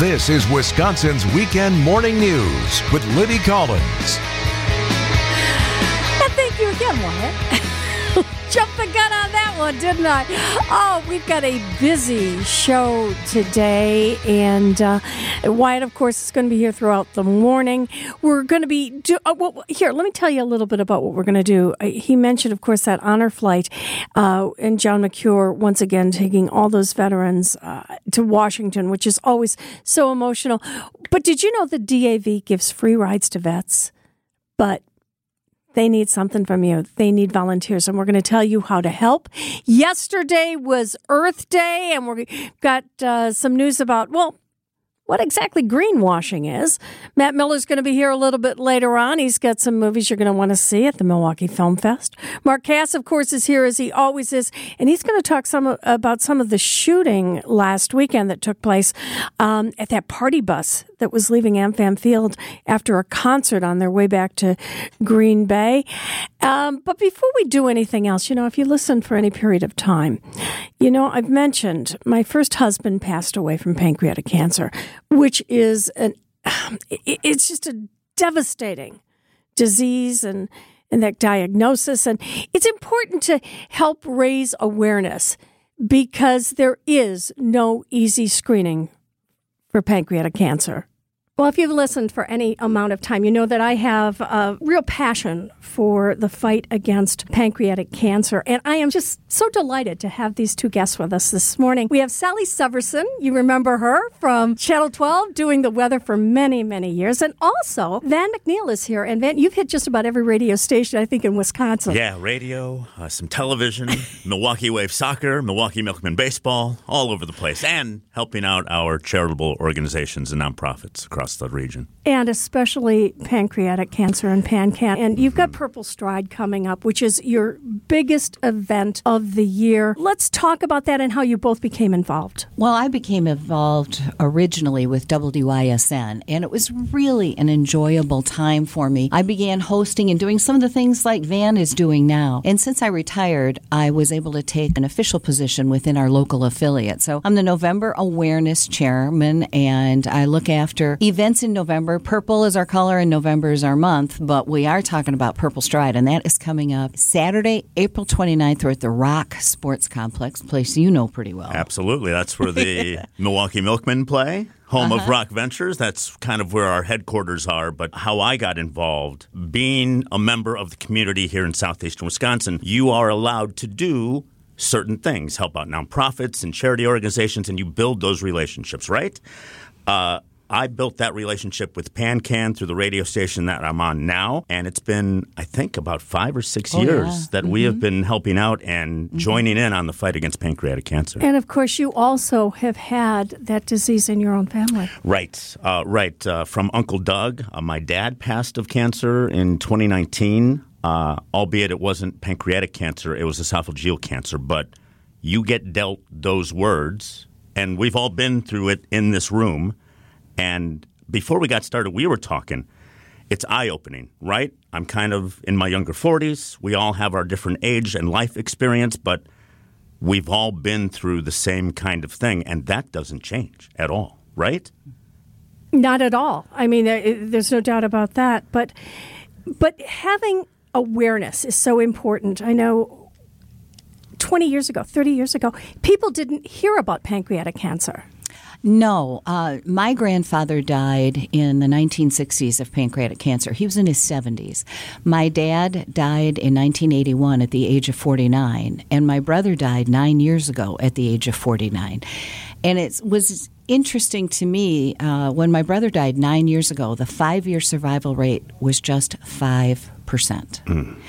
This is Wisconsin's Weekend Morning News with Libby Collins. Thank you again, Wyatt. Jumped the gun one, didn't I? Oh, we've got a busy show today, and uh, Wyatt, of course, is going to be here throughout the morning. We're going to be do, uh, well, here. Let me tell you a little bit about what we're going to do. Uh, he mentioned, of course, that honor flight, uh, and John McCure once again taking all those veterans uh, to Washington, which is always so emotional. But did you know the DAV gives free rides to vets? But they need something from you. They need volunteers, and we're going to tell you how to help. Yesterday was Earth Day, and we got uh, some news about, well, what exactly greenwashing is. Matt Miller's going to be here a little bit later on. He's got some movies you're going to want to see at the Milwaukee Film Fest. Mark Cass, of course, is here as he always is, and he's going to talk some about some of the shooting last weekend that took place um, at that party bus that was leaving AmFam Field after a concert on their way back to Green Bay. Um, but before we do anything else, you know, if you listen for any period of time, you know, I've mentioned my first husband passed away from pancreatic cancer, which is an, it's just a devastating disease and, and that diagnosis. And it's important to help raise awareness because there is no easy screening for pancreatic cancer. Well, if you've listened for any amount of time, you know that I have a real passion for the fight against pancreatic cancer. And I am just so delighted to have these two guests with us this morning. We have Sally Severson. You remember her from Channel 12 doing the weather for many, many years. And also, Van McNeil is here. And Van, you've hit just about every radio station, I think, in Wisconsin. Yeah, radio, uh, some television, Milwaukee Wave soccer, Milwaukee Milkman baseball, all over the place, and helping out our charitable organizations and nonprofits across across the region. And especially pancreatic cancer and PanCan. And you've got Purple Stride coming up, which is your biggest event of the year. Let's talk about that and how you both became involved. Well, I became involved originally with WISN, and it was really an enjoyable time for me. I began hosting and doing some of the things like Van is doing now. And since I retired, I was able to take an official position within our local affiliate. So I'm the November Awareness Chairman, and I look after events in November. Purple is our color and November is our month, but we are talking about Purple Stride, and that is coming up Saturday, April 29th. We're at the Rock Sports Complex, place you know pretty well. Absolutely. That's where the Milwaukee Milkmen play home uh-huh. of Rock Ventures. That's kind of where our headquarters are. But how I got involved, being a member of the community here in southeastern Wisconsin, you are allowed to do certain things, help out nonprofits and charity organizations, and you build those relationships, right? Uh, I built that relationship with PanCan through the radio station that I'm on now, and it's been I think about five or six oh, years yeah. that mm-hmm. we have mm-hmm. been helping out and mm-hmm. joining in on the fight against pancreatic cancer. And of course, you also have had that disease in your own family. Right, uh, right. Uh, from Uncle Doug, uh, my dad passed of cancer in 2019. Uh, albeit it wasn't pancreatic cancer, it was esophageal cancer. But you get dealt those words, and we've all been through it in this room and before we got started, we were talking. It's eye opening, right? I'm kind of in my younger 40s. We all have our different age and life experience, but we've all been through the same kind of thing, and that doesn't change at all, right? Not at all. I mean, there's no doubt about that. But, but having awareness is so important. I know 20 years ago, 30 years ago, people didn't hear about pancreatic cancer. No, uh, my grandfather died in the 1960s of pancreatic cancer. He was in his 70s. My dad died in 1981 at the age of 49, and my brother died nine years ago at the age of 49. And it was interesting to me uh, when my brother died nine years ago, the five year survival rate was just 5%. Mm.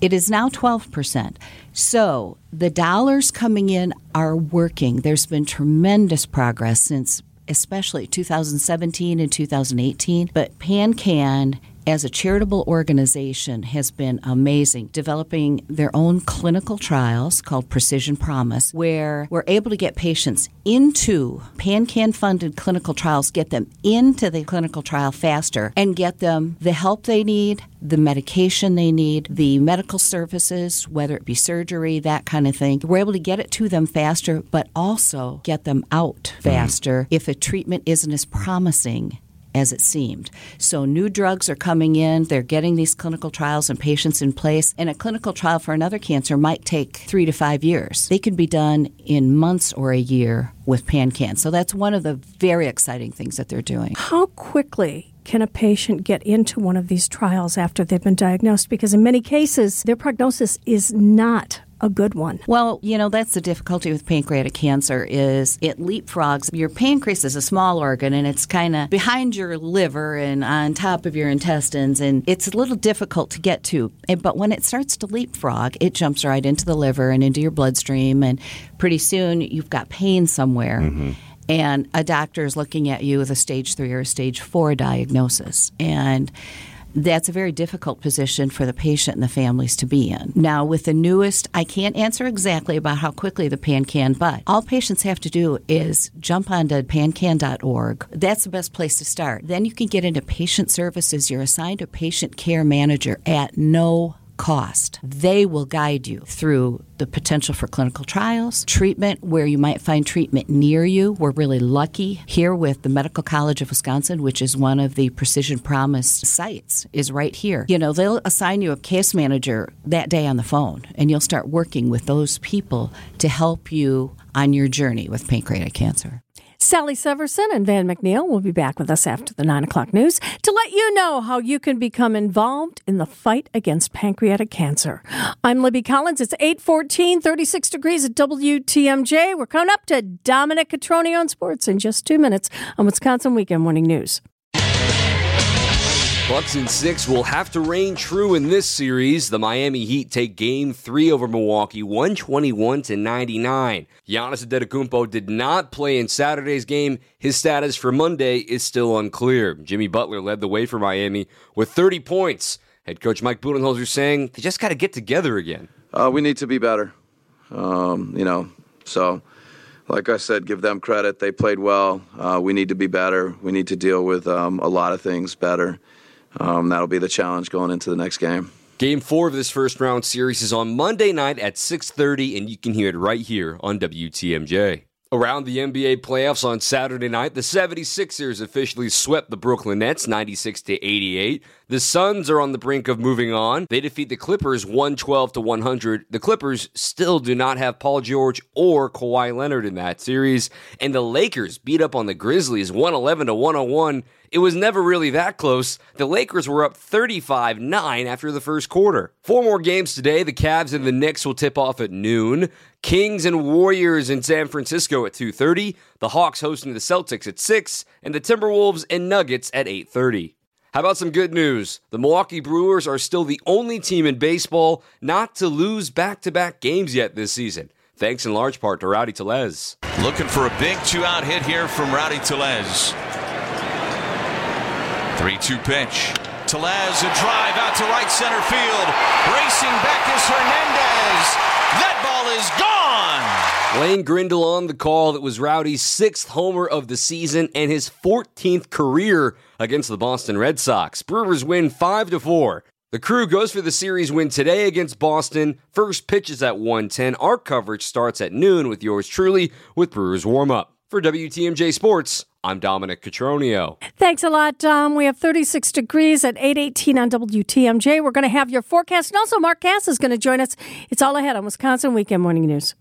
It is now 12%. So the dollars coming in are working. There's been tremendous progress since especially 2017 and 2018. But PanCan as a charitable organization, has been amazing, developing their own clinical trials called Precision Promise, where we're able to get patients into PanCan funded clinical trials, get them into the clinical trial faster, and get them the help they need, the medication they need, the medical services, whether it be surgery, that kind of thing. We're able to get it to them faster, but also get them out faster mm-hmm. if a treatment isn't as promising as it seemed. So, new drugs are coming in, they're getting these clinical trials and patients in place, and a clinical trial for another cancer might take three to five years. They can be done in months or a year with PanCan. So, that's one of the very exciting things that they're doing. How quickly can a patient get into one of these trials after they've been diagnosed? Because in many cases, their prognosis is not a good one? Well, you know, that's the difficulty with pancreatic cancer is it leapfrogs. Your pancreas is a small organ and it's kind of behind your liver and on top of your intestines and it's a little difficult to get to. But when it starts to leapfrog, it jumps right into the liver and into your bloodstream and pretty soon you've got pain somewhere. Mm-hmm and a doctor is looking at you with a stage three or a stage four diagnosis. And that's a very difficult position for the patient and the families to be in. Now, with the newest, I can't answer exactly about how quickly the PanCan, but all patients have to do is jump onto pancan.org. That's the best place to start. Then you can get into patient services. You're assigned a patient care manager at no cost. They will guide you through the potential for clinical trials, treatment where you might find treatment near you. We're really lucky here with the Medical College of Wisconsin, which is one of the Precision Promise sites, is right here. You know, they'll assign you a case manager that day on the phone, and you'll start working with those people to help you on your journey with pancreatic cancer. Sally Severson and Van McNeil will be back with us after the 9 o'clock news to let you know how you can become involved in the fight against pancreatic cancer. I'm Libby Collins. It's 814, 36 degrees at WTMJ. We're coming up to Dominic Cotroneo on sports in just two minutes on Wisconsin Weekend Morning News. Bucks in six will have to reign true in this series. The Miami Heat take game three over Milwaukee, 121 to 99. Giannis Antetokounmpo did not play in Saturday's game. His status for Monday is still unclear. Jimmy Butler led the way for Miami with 30 points. Head coach Mike Budenholzer saying they just got to get together again. Uh, we need to be better. Um, you know, so like I said, give them credit. They played well. Uh, we need to be better. We need to deal with um, a lot of things better um, that'll be the challenge going into the next game. Game four of this first round series is on Monday night at 6:30, and you can hear it right here on WTMJ. Around the NBA playoffs on Saturday night, the 76ers officially swept the Brooklyn Nets 96 to 88. The Suns are on the brink of moving on. They defeat the Clippers 112 to 100. The Clippers still do not have Paul George or Kawhi Leonard in that series, and the Lakers beat up on the Grizzlies 111 to 101 it was never really that close. The Lakers were up 35 9 after the first quarter. Four more games today. The Cavs and the Knicks will tip off at noon. Kings and Warriors in San Francisco at 2:30. The Hawks hosting the Celtics at 6 and the Timberwolves and Nuggets at 8:30. How about some good news? The Milwaukee Brewers are still the only team in baseball not to lose back-to-back games yet this season. Thanks in large part to Rowdy Tellez. Looking for a big two-out hit here from Rowdy Tellez. 3 2 pitch. Tellez, a drive out to right center field. Racing back is Hernandez. That ball is gone. Lane Grindle on the call. That was Rowdy's sixth homer of the season and his 14th career against the Boston Red Sox. Brewers win 5 to 4. The crew goes for the series win today against Boston. First pitch is at 110. Our coverage starts at noon with yours truly with Brewers warm up. For WTMJ Sports, I'm Dominic Cotroneo. Thanks a lot, Dom. We have 36 degrees at 818 on WTMJ. We're going to have your forecast. And also, Mark Cass is going to join us. It's all ahead on Wisconsin Weekend Morning News.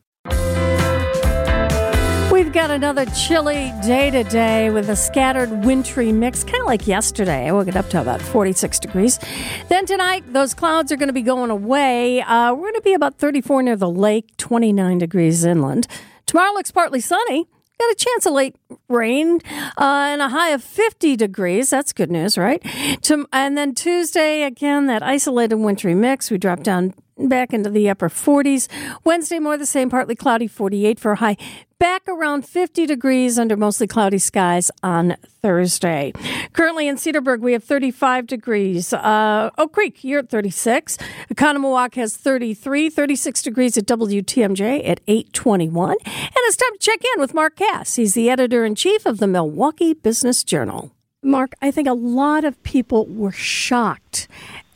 We've got another chilly day today with a scattered wintry mix, kind of like yesterday. We'll get up to about 46 degrees. Then tonight, those clouds are going to be going away. Uh, we're going to be about 34 near the lake, 29 degrees inland. Tomorrow looks partly sunny. Got a chance of late rain uh, and a high of 50 degrees. That's good news, right? To, and then Tuesday, again, that isolated wintry mix. We drop down back into the upper 40s. Wednesday, more the same, partly cloudy, 48 for a high. Back around 50 degrees under mostly cloudy skies on Thursday. Currently in Cedarburg, we have 35 degrees. Uh, Oak Creek, you're at 36. Oconomowoc has 33, 36 degrees at WTMJ at 821. And it's time to check in with Mark Cass. He's the editor in chief of the Milwaukee Business Journal. Mark, I think a lot of people were shocked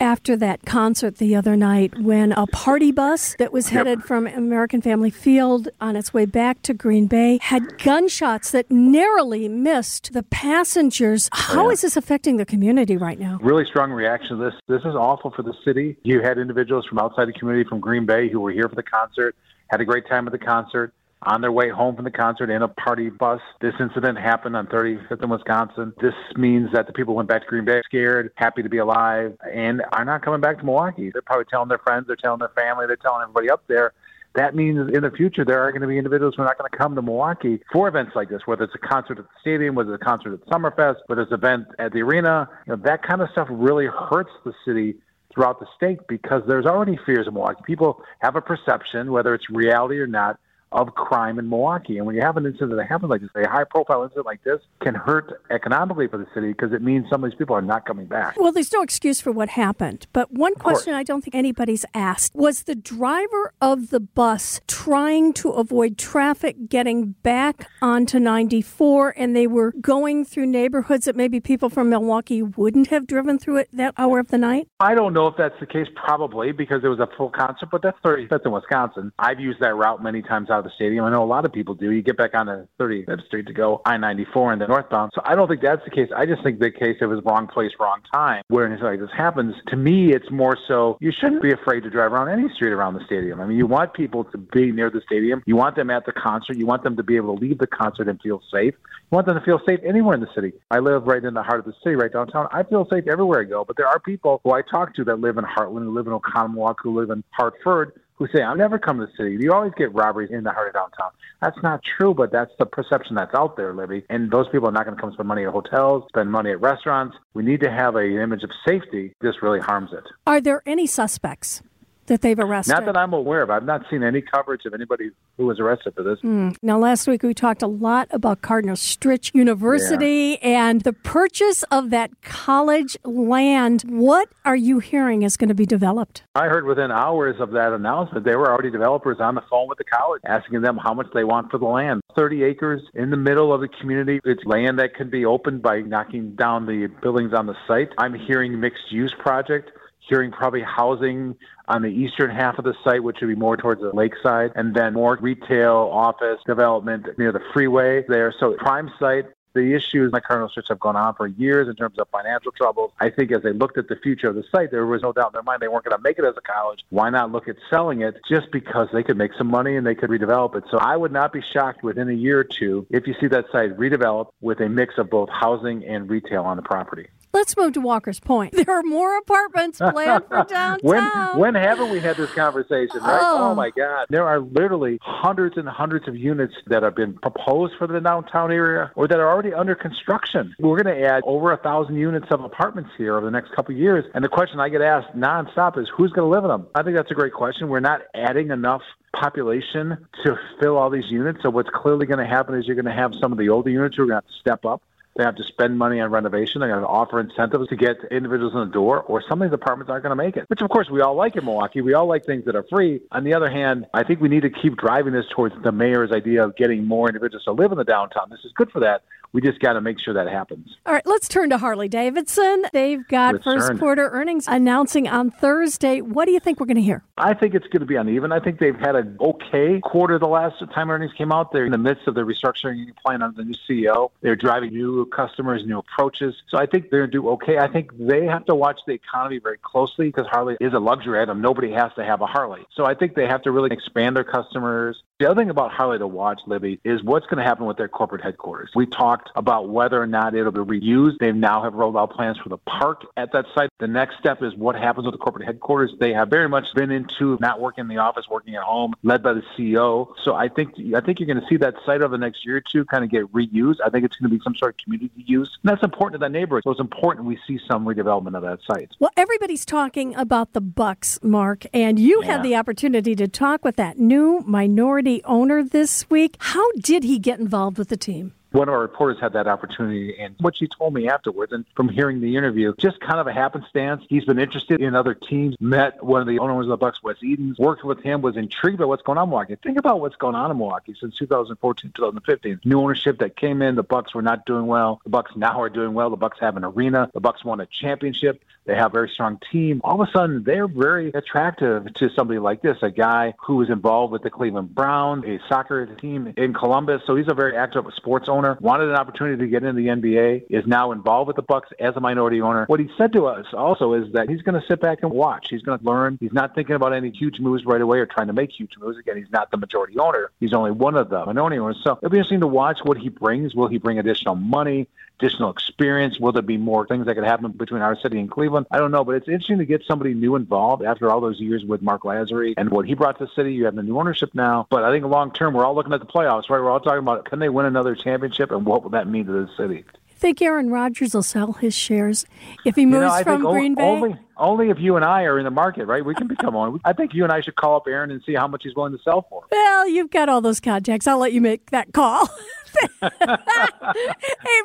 after that concert the other night when a party bus that was headed yep. from American Family Field on its way back to Green Bay had gunshots that narrowly missed the passengers. Oh, How yeah. is this affecting the community right now? Really strong reaction to this. This is awful for the city. You had individuals from outside the community from Green Bay who were here for the concert, had a great time at the concert on their way home from the concert in a party bus. This incident happened on 35th in Wisconsin. This means that the people went back to Green Bay scared, happy to be alive, and are not coming back to Milwaukee. They're probably telling their friends, they're telling their family, they're telling everybody up there. That means in the future there are going to be individuals who are not going to come to Milwaukee for events like this, whether it's a concert at the stadium, whether it's a concert at Summerfest, whether it's an event at the arena. You know, that kind of stuff really hurts the city throughout the state because there's already fears in Milwaukee. People have a perception, whether it's reality or not, of crime in Milwaukee. And when you have an incident that happens like this, a high profile incident like this can hurt economically for the city because it means some of these people are not coming back. Well, there's no excuse for what happened. But one question I don't think anybody's asked was the driver of the bus trying to avoid traffic getting back onto 94 and they were going through neighborhoods that maybe people from Milwaukee wouldn't have driven through at that hour of the night? I don't know if that's the case, probably because it was a full concert, but that's 30, that's in Wisconsin. I've used that route many times out of the stadium. I know a lot of people do. You get back on the 35th Street to go I 94 and the northbound. So I don't think that's the case. I just think the case it was wrong place, wrong time. Where anything like this happens, to me, it's more so you shouldn't be afraid to drive around any street around the stadium. I mean, you want people to be near the stadium. You want them at the concert. You want them to be able to leave the concert and feel safe. You want them to feel safe anywhere in the city. I live right in the heart of the city, right downtown. I feel safe everywhere I go. But there are people who I talk to that live in Hartland, who live in Oconomowoc, who live in Hartford, who say, I've never come to the city. You always get robberies in the heart of downtown. That's not true, but that's the perception that's out there, Libby. And those people are not going to come spend money at hotels, spend money at restaurants. We need to have an image of safety. This really harms it. Are there any suspects? That they've arrested? Not that I'm aware of. I've not seen any coverage of anybody who was arrested for this. Mm. Now, last week we talked a lot about Cardinal Stritch University yeah. and the purchase of that college land. What are you hearing is going to be developed? I heard within hours of that announcement, there were already developers on the phone with the college asking them how much they want for the land. 30 acres in the middle of the community. It's land that can be opened by knocking down the buildings on the site. I'm hearing mixed use project hearing probably housing on the eastern half of the site, which would be more towards the lakeside, and then more retail office development near the freeway there. So prime site. The issues like Cardinal Stritch have gone on for years in terms of financial troubles. I think as they looked at the future of the site, there was no doubt in their mind they weren't going to make it as a college. Why not look at selling it just because they could make some money and they could redevelop it? So I would not be shocked within a year or two if you see that site redeveloped with a mix of both housing and retail on the property. Let's move to Walker's Point. There are more apartments planned for downtown. when, when haven't we had this conversation, right? Oh. oh. my God. There are literally hundreds and hundreds of units that have been proposed for the downtown area or that are already under construction. We're going to add over a thousand units of apartments here over the next couple of years. And the question I get asked nonstop is who's going to live in them? I think that's a great question. We're not adding enough population to fill all these units. So what's clearly going to happen is you're going to have some of the older units who are going to have to step up they have to spend money on renovation. They're going to offer incentives to get individuals in the door, or some of these apartments aren't going to make it. Which, of course, we all like in Milwaukee. We all like things that are free. On the other hand, I think we need to keep driving this towards the mayor's idea of getting more individuals to live in the downtown. This is good for that we just got to make sure that happens. All right, let's turn to Harley Davidson. They've got let's first quarter earnings announcing on Thursday. What do you think we're going to hear? I think it's going to be uneven. I think they've had an okay quarter the last time earnings came out. They're in the midst of the restructuring plan under the new CEO. They're driving new customers, new approaches. So I think they're going to do okay. I think they have to watch the economy very closely because Harley is a luxury item. Nobody has to have a Harley. So I think they have to really expand their customers, The other thing about Harley to watch, Libby, is what's going to happen with their corporate headquarters. We talked about whether or not it'll be reused. They now have rolled out plans for the park at that site. The next step is what happens with the corporate headquarters. They have very much been into not working in the office, working at home, led by the CEO. So I think I think you're going to see that site over the next year or two kind of get reused. I think it's going to be some sort of community use, and that's important to that neighborhood. So it's important we see some redevelopment of that site. Well, everybody's talking about the Bucks, Mark, and you Yeah. had the opportunity to talk with that new minority owner this week. How did he get involved with the team? One of our reporters had that opportunity and what she told me afterwards and from hearing the interview just kind of a happenstance. He's been interested in other teams met one of the owners of the bucks wes edens worked with him was intrigued by what's going on in milwaukee. Think about what's going on in milwaukee since 2014 2015 new ownership that came in the bucks were not doing well. The bucks now are doing well. The bucks have an arena. The bucks won a championship. They have a very strong team. All of a sudden, they're very attractive to somebody like this, a guy who is involved with the Cleveland Browns, a soccer team in Columbus. So he's a very active sports owner. Wanted an opportunity to get into the NBA. Is now involved with the Bucks as a minority owner. What he said to us also is that he's going to sit back and watch. He's going to learn. He's not thinking about any huge moves right away or trying to make huge moves. Again, he's not the majority owner. He's only one of the minority owners. So it'll be interesting to watch what he brings. Will he bring additional money? Additional experience? Will there be more things that could happen between our city and Cleveland? I don't know, but it's interesting to get somebody new involved after all those years with Marc Lasry and what he brought to the city. You have the new ownership now, but I think long term, we're all looking at the playoffs, right? We're all talking about can they win another championship and what will that mean to the city? Think Aaron Rodgers will sell his shares if he You moves know, from Green Bay? only only if you and I are in the market, right? We can become on. I think you and I should call up Aaron and see how much he's willing to sell for. Well, you've got all those contacts. I'll let you make that call. hey,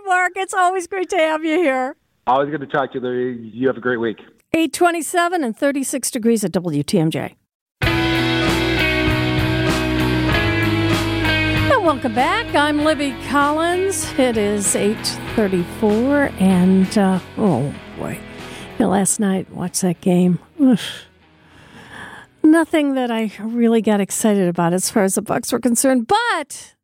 Mark, it's always great to have you here. Always good to talk to you. You have a great week. 827 and 36 degrees at WTMJ. Welcome back. I'm Libby Collins. It is 834 and, uh, oh boy. Last night, watched that game. Oof. Nothing that I really got excited about as far as the Bucks were concerned, but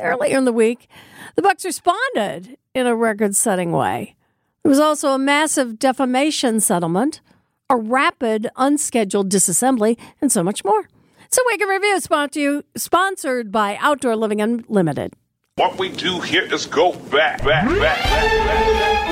earlier in the week, the Bucks responded in a record-setting way. There was also a massive defamation settlement, a rapid unscheduled disassembly, and so much more. So, Weekend Review sponsored, you, sponsored by Outdoor Living Unlimited. What we do here is go back, back, back, back, back,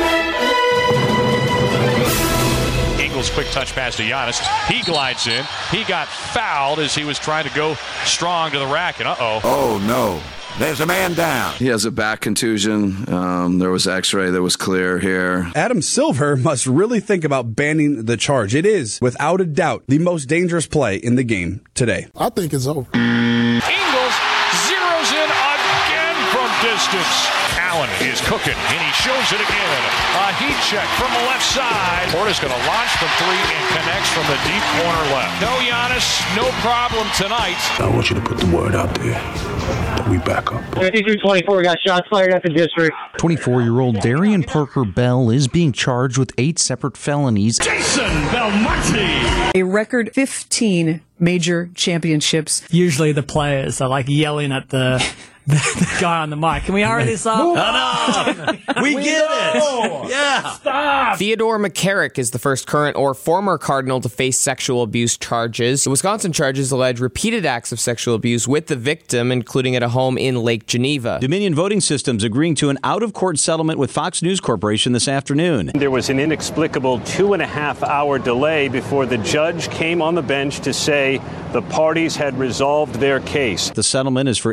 back. Ingles quick touch pass to Giannis. He glides in. He got fouled as he was trying to go strong to the rack, and uh oh. Oh, no. There's a man down. He has a back contusion. Um, there was X-ray that was clear here. Adam Silver must really think about banning the charge. It is, without a doubt, the most dangerous play in the game today. I think it's over. Ingles zeroes in again from distance. Allen is cooking, and he shows it again. A heat check from the left side. Porter's going to launch from three and connects from the deep corner left. No Giannis, no problem tonight. I want you to put the word out there that we back up. Uh, 23-24 got shots fired at the district. 24 year old Darian Parker Bell is being charged with eight separate felonies. Jason Belmonte. A record 15 major championships. Usually the players are like yelling at the. The, the guy on the mic. Can we hurry this up? Move on. We get it. Yeah. Stop. Theodore McCarrick is the first current or former Cardinal to face sexual abuse charges. The Wisconsin charges allege repeated acts of sexual abuse with the victim, including at a home in Lake Geneva. Dominion Voting Systems agreeing to an out of court settlement with Fox News Corporation this afternoon. There was an inexplicable two and a half hour delay before the judge came on the bench to say the parties had resolved their case. The settlement is for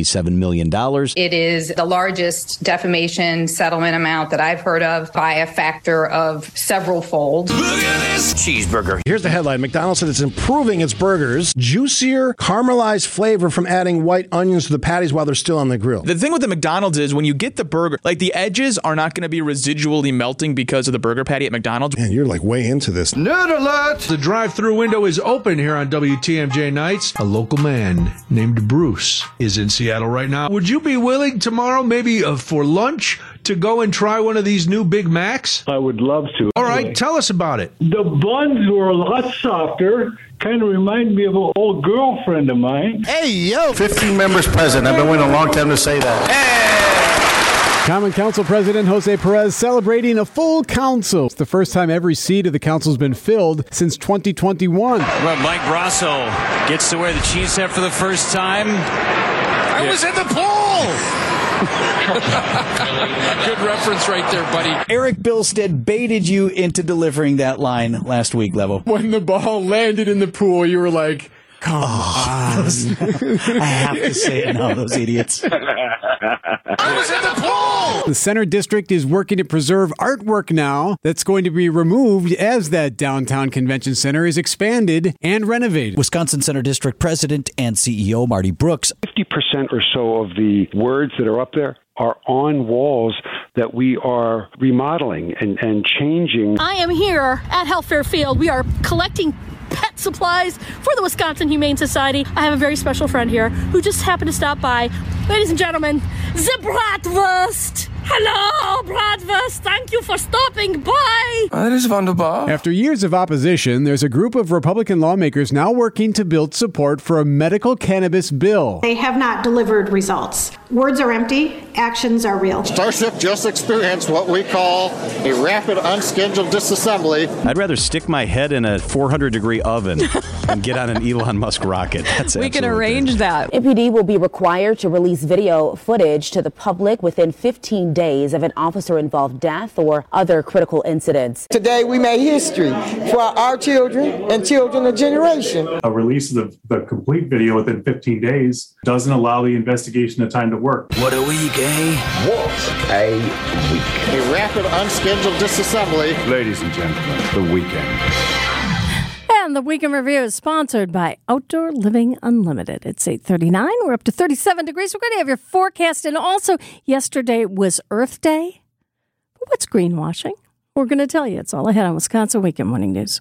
$787 million. It is the largest defamation settlement amount that I've heard of by a factor of several fold. cheeseburger. Here's the headline McDonald's said it's improving its burgers. Juicier, caramelized flavor from adding white onions to the patties while they're still on the grill. The thing with the McDonald's is when you get the burger, like the edges are not going to be residually melting because of the burger patty at McDonald's. Man, you're like way into this. Nerd alert! The drive-through window is open here on WTMJ nights. A local man named Bruce is in Seattle right now. Would you be willing tomorrow, maybe uh, for lunch, to go and try one of these new Big Macs? I would love to. All right, tell us about it. The buns were a lot softer. Kind of remind me of an old girlfriend of mine. Hey, yo! 15 members present. I've been waiting a long time to say that. Hey! Common Council President Jose Perez celebrating a full council. It's the first time every seat of the council has been filled since 2021. Well, Mike Grasso gets to wear the cheese hat for the first time. I was in the pool. Good reference right there, buddy. Eric Bilstead baited you into delivering that line last week, Level. When the ball landed in the pool, you were like, come oh, on. Those, I have to say it now, those idiots. I was in the pool. The Center District is working to preserve artwork now that's going to be removed as that downtown convention center is expanded and renovated. Wisconsin Center District President and CEO Marty Brooks. 50% or so of the words that are up there are on walls that we are remodeling and, and changing. I am here at Health Fair Field. We are collecting pet supplies for the Wisconsin Humane Society. I have a very special friend here who just happened to stop by. Ladies and gentlemen, the Bratwurst! Hello, Bratwurst! Thank you for stopping by! Ah, that is wunderbar. After years of opposition, there's a group of Republican lawmakers now working to build support for a medical cannabis bill. They have not delivered results. Words are empty, actions are real. Starship just experienced what we call a rapid unscheduled disassembly. I'd rather stick my head in a 400 degree oven and get on an Elon Musk rocket. That's we can absolutely- arrange that. MPD will be required to release video footage to the public within 15 days of an officer involved death or other critical incidents. Today we made history for our children and children of generation. A release of the, the complete video within 15 days doesn't allow the investigation the time to work. What a week, eh? What a week. A rapid unscheduled disassembly. Ladies and gentlemen, the weekend. The weekend review is sponsored by Outdoor Living Unlimited. It's 8:39. We're up to 37 degrees. We're going to have your forecast and also yesterday was Earth Day. What's greenwashing? We're going to tell you. It's all ahead on Wisconsin Weekend Morning News.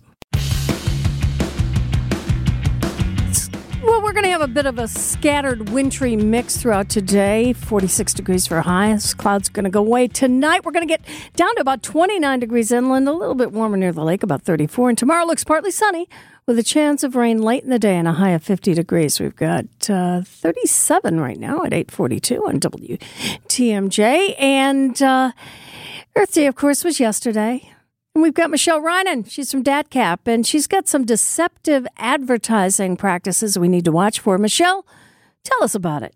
We're going to have a bit of a scattered wintry mix throughout today. 46 degrees for highs. Clouds going to go away tonight. We're going to get down to about 29 degrees inland, a little bit warmer near the lake, about 34. And tomorrow looks partly sunny with a chance of rain late in the day and a high of 50 degrees. We've got uh, 37 right now at 842 on WTMJ. And uh, Earth Day, of course, was yesterday. And we've got Michelle Reinen. She's from DATCAP, and she's got some deceptive advertising practices we need to watch for. Michelle, tell us about it.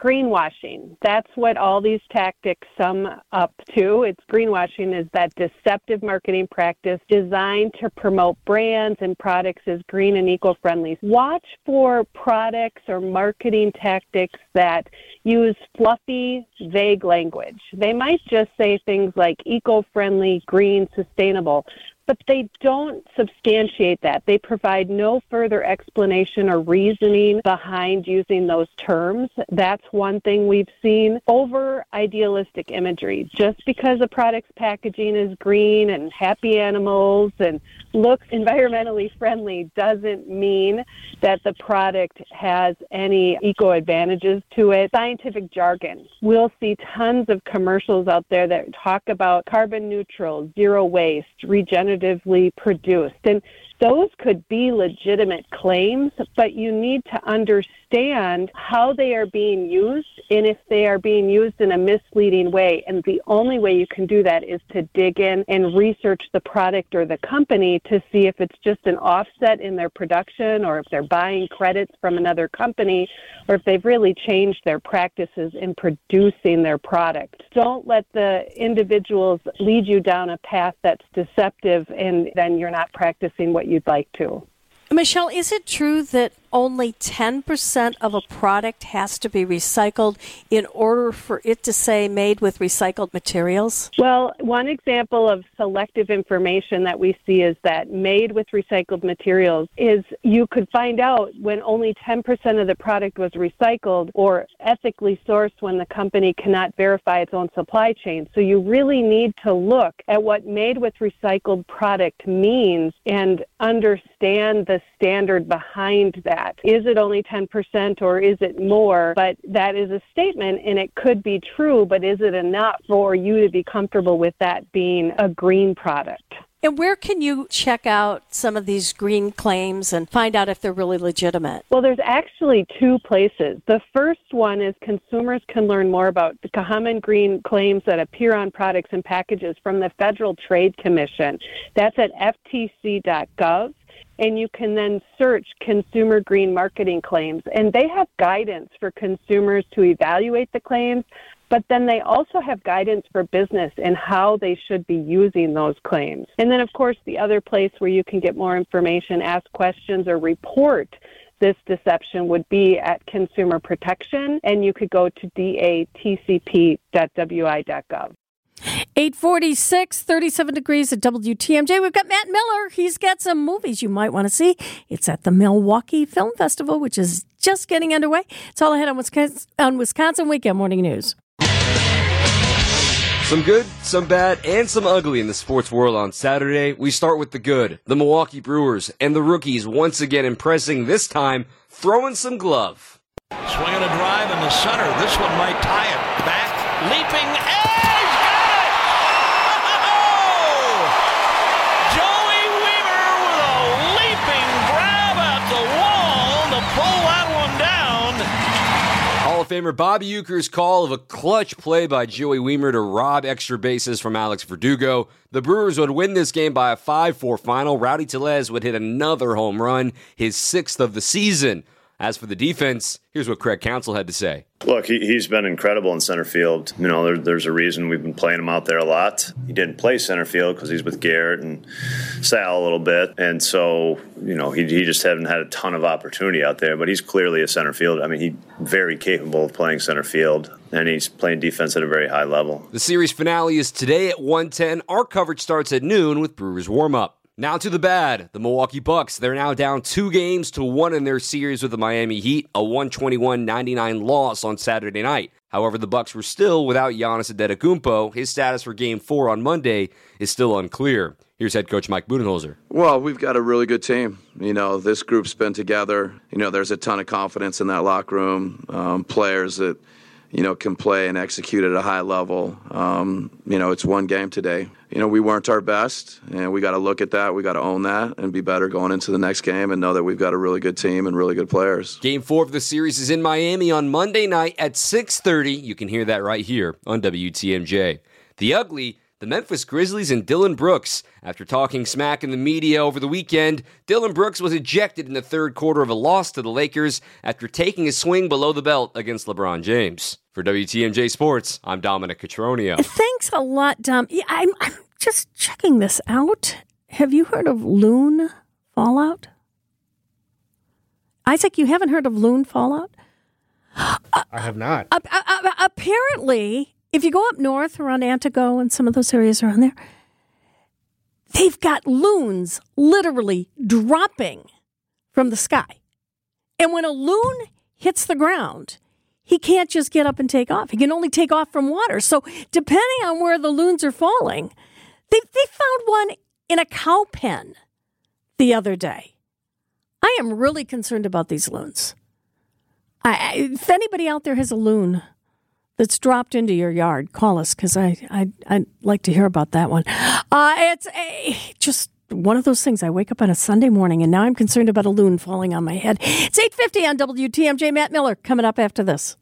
Greenwashing. That's what all these tactics sum up to. It's greenwashing is that deceptive marketing practice designed to promote brands and products as green and eco-friendly. Watch for products or marketing tactics that use fluffy, vague language. They might just say things like eco-friendly, green, sustainable, but they don't substantiate that. They provide no further explanation or reasoning behind using those terms. That's one thing we've seen. Over idealistic imagery. Just because a product's packaging is green and happy animals and looks environmentally friendly doesn't mean that the product has any eco advantages to it. Scientific jargon. We'll see tons of commercials out there that talk about carbon neutral, zero waste, regeneratively produced. And those could be legitimate claims, but you need to understand how they are being used and if they are being used in a misleading way. And the only way you can do that is to dig in and research the product or the company to see if it's just an offset in their production or if they're buying credits from another company or if they've really changed their practices in producing their product. Don't let the individuals lead you down a path that's deceptive and then you're not practicing what you'd like to. Michelle, is it true that only 10% of a product has to be recycled in order for it to say made with recycled materials? Well, one example of selective information that we see is that made with recycled materials is you could find out when only 10% of the product was recycled or ethically sourced when the company cannot verify its own supply chain. So you really need to look at what made with recycled product means and understand the standard behind that. Is it only 10% or is it more? But that is a statement and it could be true, but is it enough for you to be comfortable with that being a green product? And where can you check out some of these green claims and find out if they're really legitimate? Well, there's actually two places. The first one is consumers can learn more about the common green claims that appear on products and packages from the Federal Trade Commission. That's at ftc.gov. And you can then search consumer green marketing claims. And they have guidance for consumers to evaluate the claims, but then they also have guidance for business and how they should be using those claims. And then, of course, the other place where you can get more information, ask questions, or report this deception would be at Consumer Protection, and you could go to datcp.wi.gov. 846, 37 degrees at WTMJ. We've got Matt Miller. He's got some movies you might want to see. It's at the Milwaukee Film Festival, which is just getting underway. It's all ahead on Wisconsin, on Wisconsin Weekend Morning News. Some good, some bad, and some ugly in the sports world on Saturday. We start with the good. The Milwaukee Brewers and the rookies once again impressing, this time throwing some glove. Swinging a drive in the center. This one might tie it. Back, leaping, and Famer Bobby Uecker's call of a clutch play by Joey Wiemer to rob extra bases from Alex Verdugo. The Brewers would win this game by a 5 4 final. Rowdy Tellez would hit another home run, his sixth of the season. As for the defense, here's what Craig Counsell had to say. Look, he, he's been incredible in center field. You know, there, there's a reason we've been playing him out there a lot. He didn't play center field because he's with Garrett and Sal a little bit. And so, you know, he, he just hadn't had a ton of opportunity out there, but he's clearly a center field. I mean, he's very capable of playing center field, and he's playing defense at a very high level. The series finale is today at 110. Our coverage starts at noon with Brewers warm up. Now to the bad. The Milwaukee Bucks. They're now down two games to one in their series with the Miami Heat, a 121-99 loss on Saturday night. However, the Bucks were still without Giannis Antetokounmpo. His status for Game Four on Monday is still unclear. Here's head coach Mike Budenholzer. Well, we've got a really good team. You know, this group's been together. You know, there's a ton of confidence in that locker room. Um, players that you know can play and execute at a high level. Um, you know, it's one game today you know, we weren't our best, and we got to look at that. We got to own that and be better going into the next game and know that we've got a really good team and really good players. Game four of the series is in Miami on Monday night at 6.30. You can hear that right here on WTMJ. The ugly, the Memphis Grizzlies and Dillon Brooks. After talking smack in the media over the weekend, Dillon Brooks was ejected in the third quarter of a loss to the Lakers after taking a swing below the belt against LeBron James. For WTMJ Sports, I'm Dominic Cotroneo. Thanks a lot, Dom. Yeah, I'm, I'm just checking this out. Have you heard of loon fallout? Isaac, you haven't heard of loon fallout? I have not. Uh, uh, uh, apparently, if you go up north around Antigo and some of those areas around there, they've got loons literally dropping from the sky. And when a loon hits the ground, he can't just get up and take off. He can only take off from water. So, depending on where the loons are falling, they, they found one in a cow pen the other day. I am really concerned about these loons. I, if anybody out there has a loon that's dropped into your yard, call us because I, I I'd like to hear about that one. Uh, it's a, just one of those things. I wake up on a Sunday morning and now I'm concerned about a loon falling on my head. It's 8:50 on WTMJ. Matt Miller coming up after this.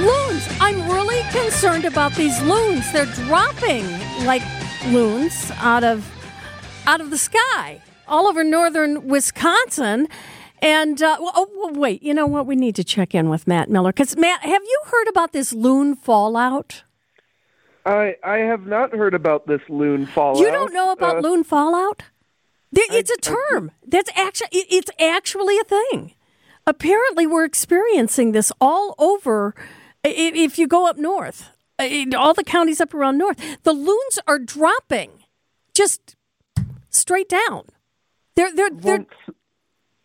Loons. I'm really concerned about these loons. They're dropping like loons out of out of the sky all over northern Wisconsin. And uh, oh, wait, you know what? We need to check in with Matt Miller because Matt, have you heard about this loon fallout? I I have not heard about this loon fallout. You don't know about Uh, loon fallout? It's a term. That's actually it, it's actually a thing. Apparently, we're experiencing this all over. If you go up north, all the counties up around north, the loons are dropping just straight down. They're they're they're. Won't,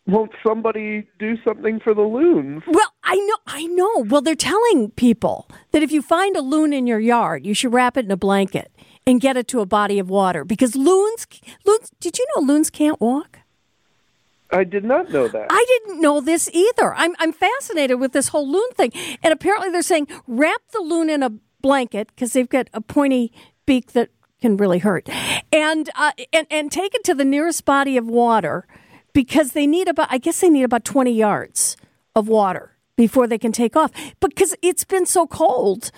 won't somebody do something for the loons? Well, I know, I know. Well, they're telling people that if you find a loon in your yard, you should wrap it in a blanket and get it to a body of water because loons, loons. Did you know loons can't walk? I did not know that. I didn't know this either. I'm I'm fascinated with this whole loon thing. And apparently they're saying wrap the loon in a blanket because they've got a pointy beak that can really hurt, and uh, and and take it to the nearest body of water because they need about I guess they need about 20 yards of water before they can take off because it's been so cold.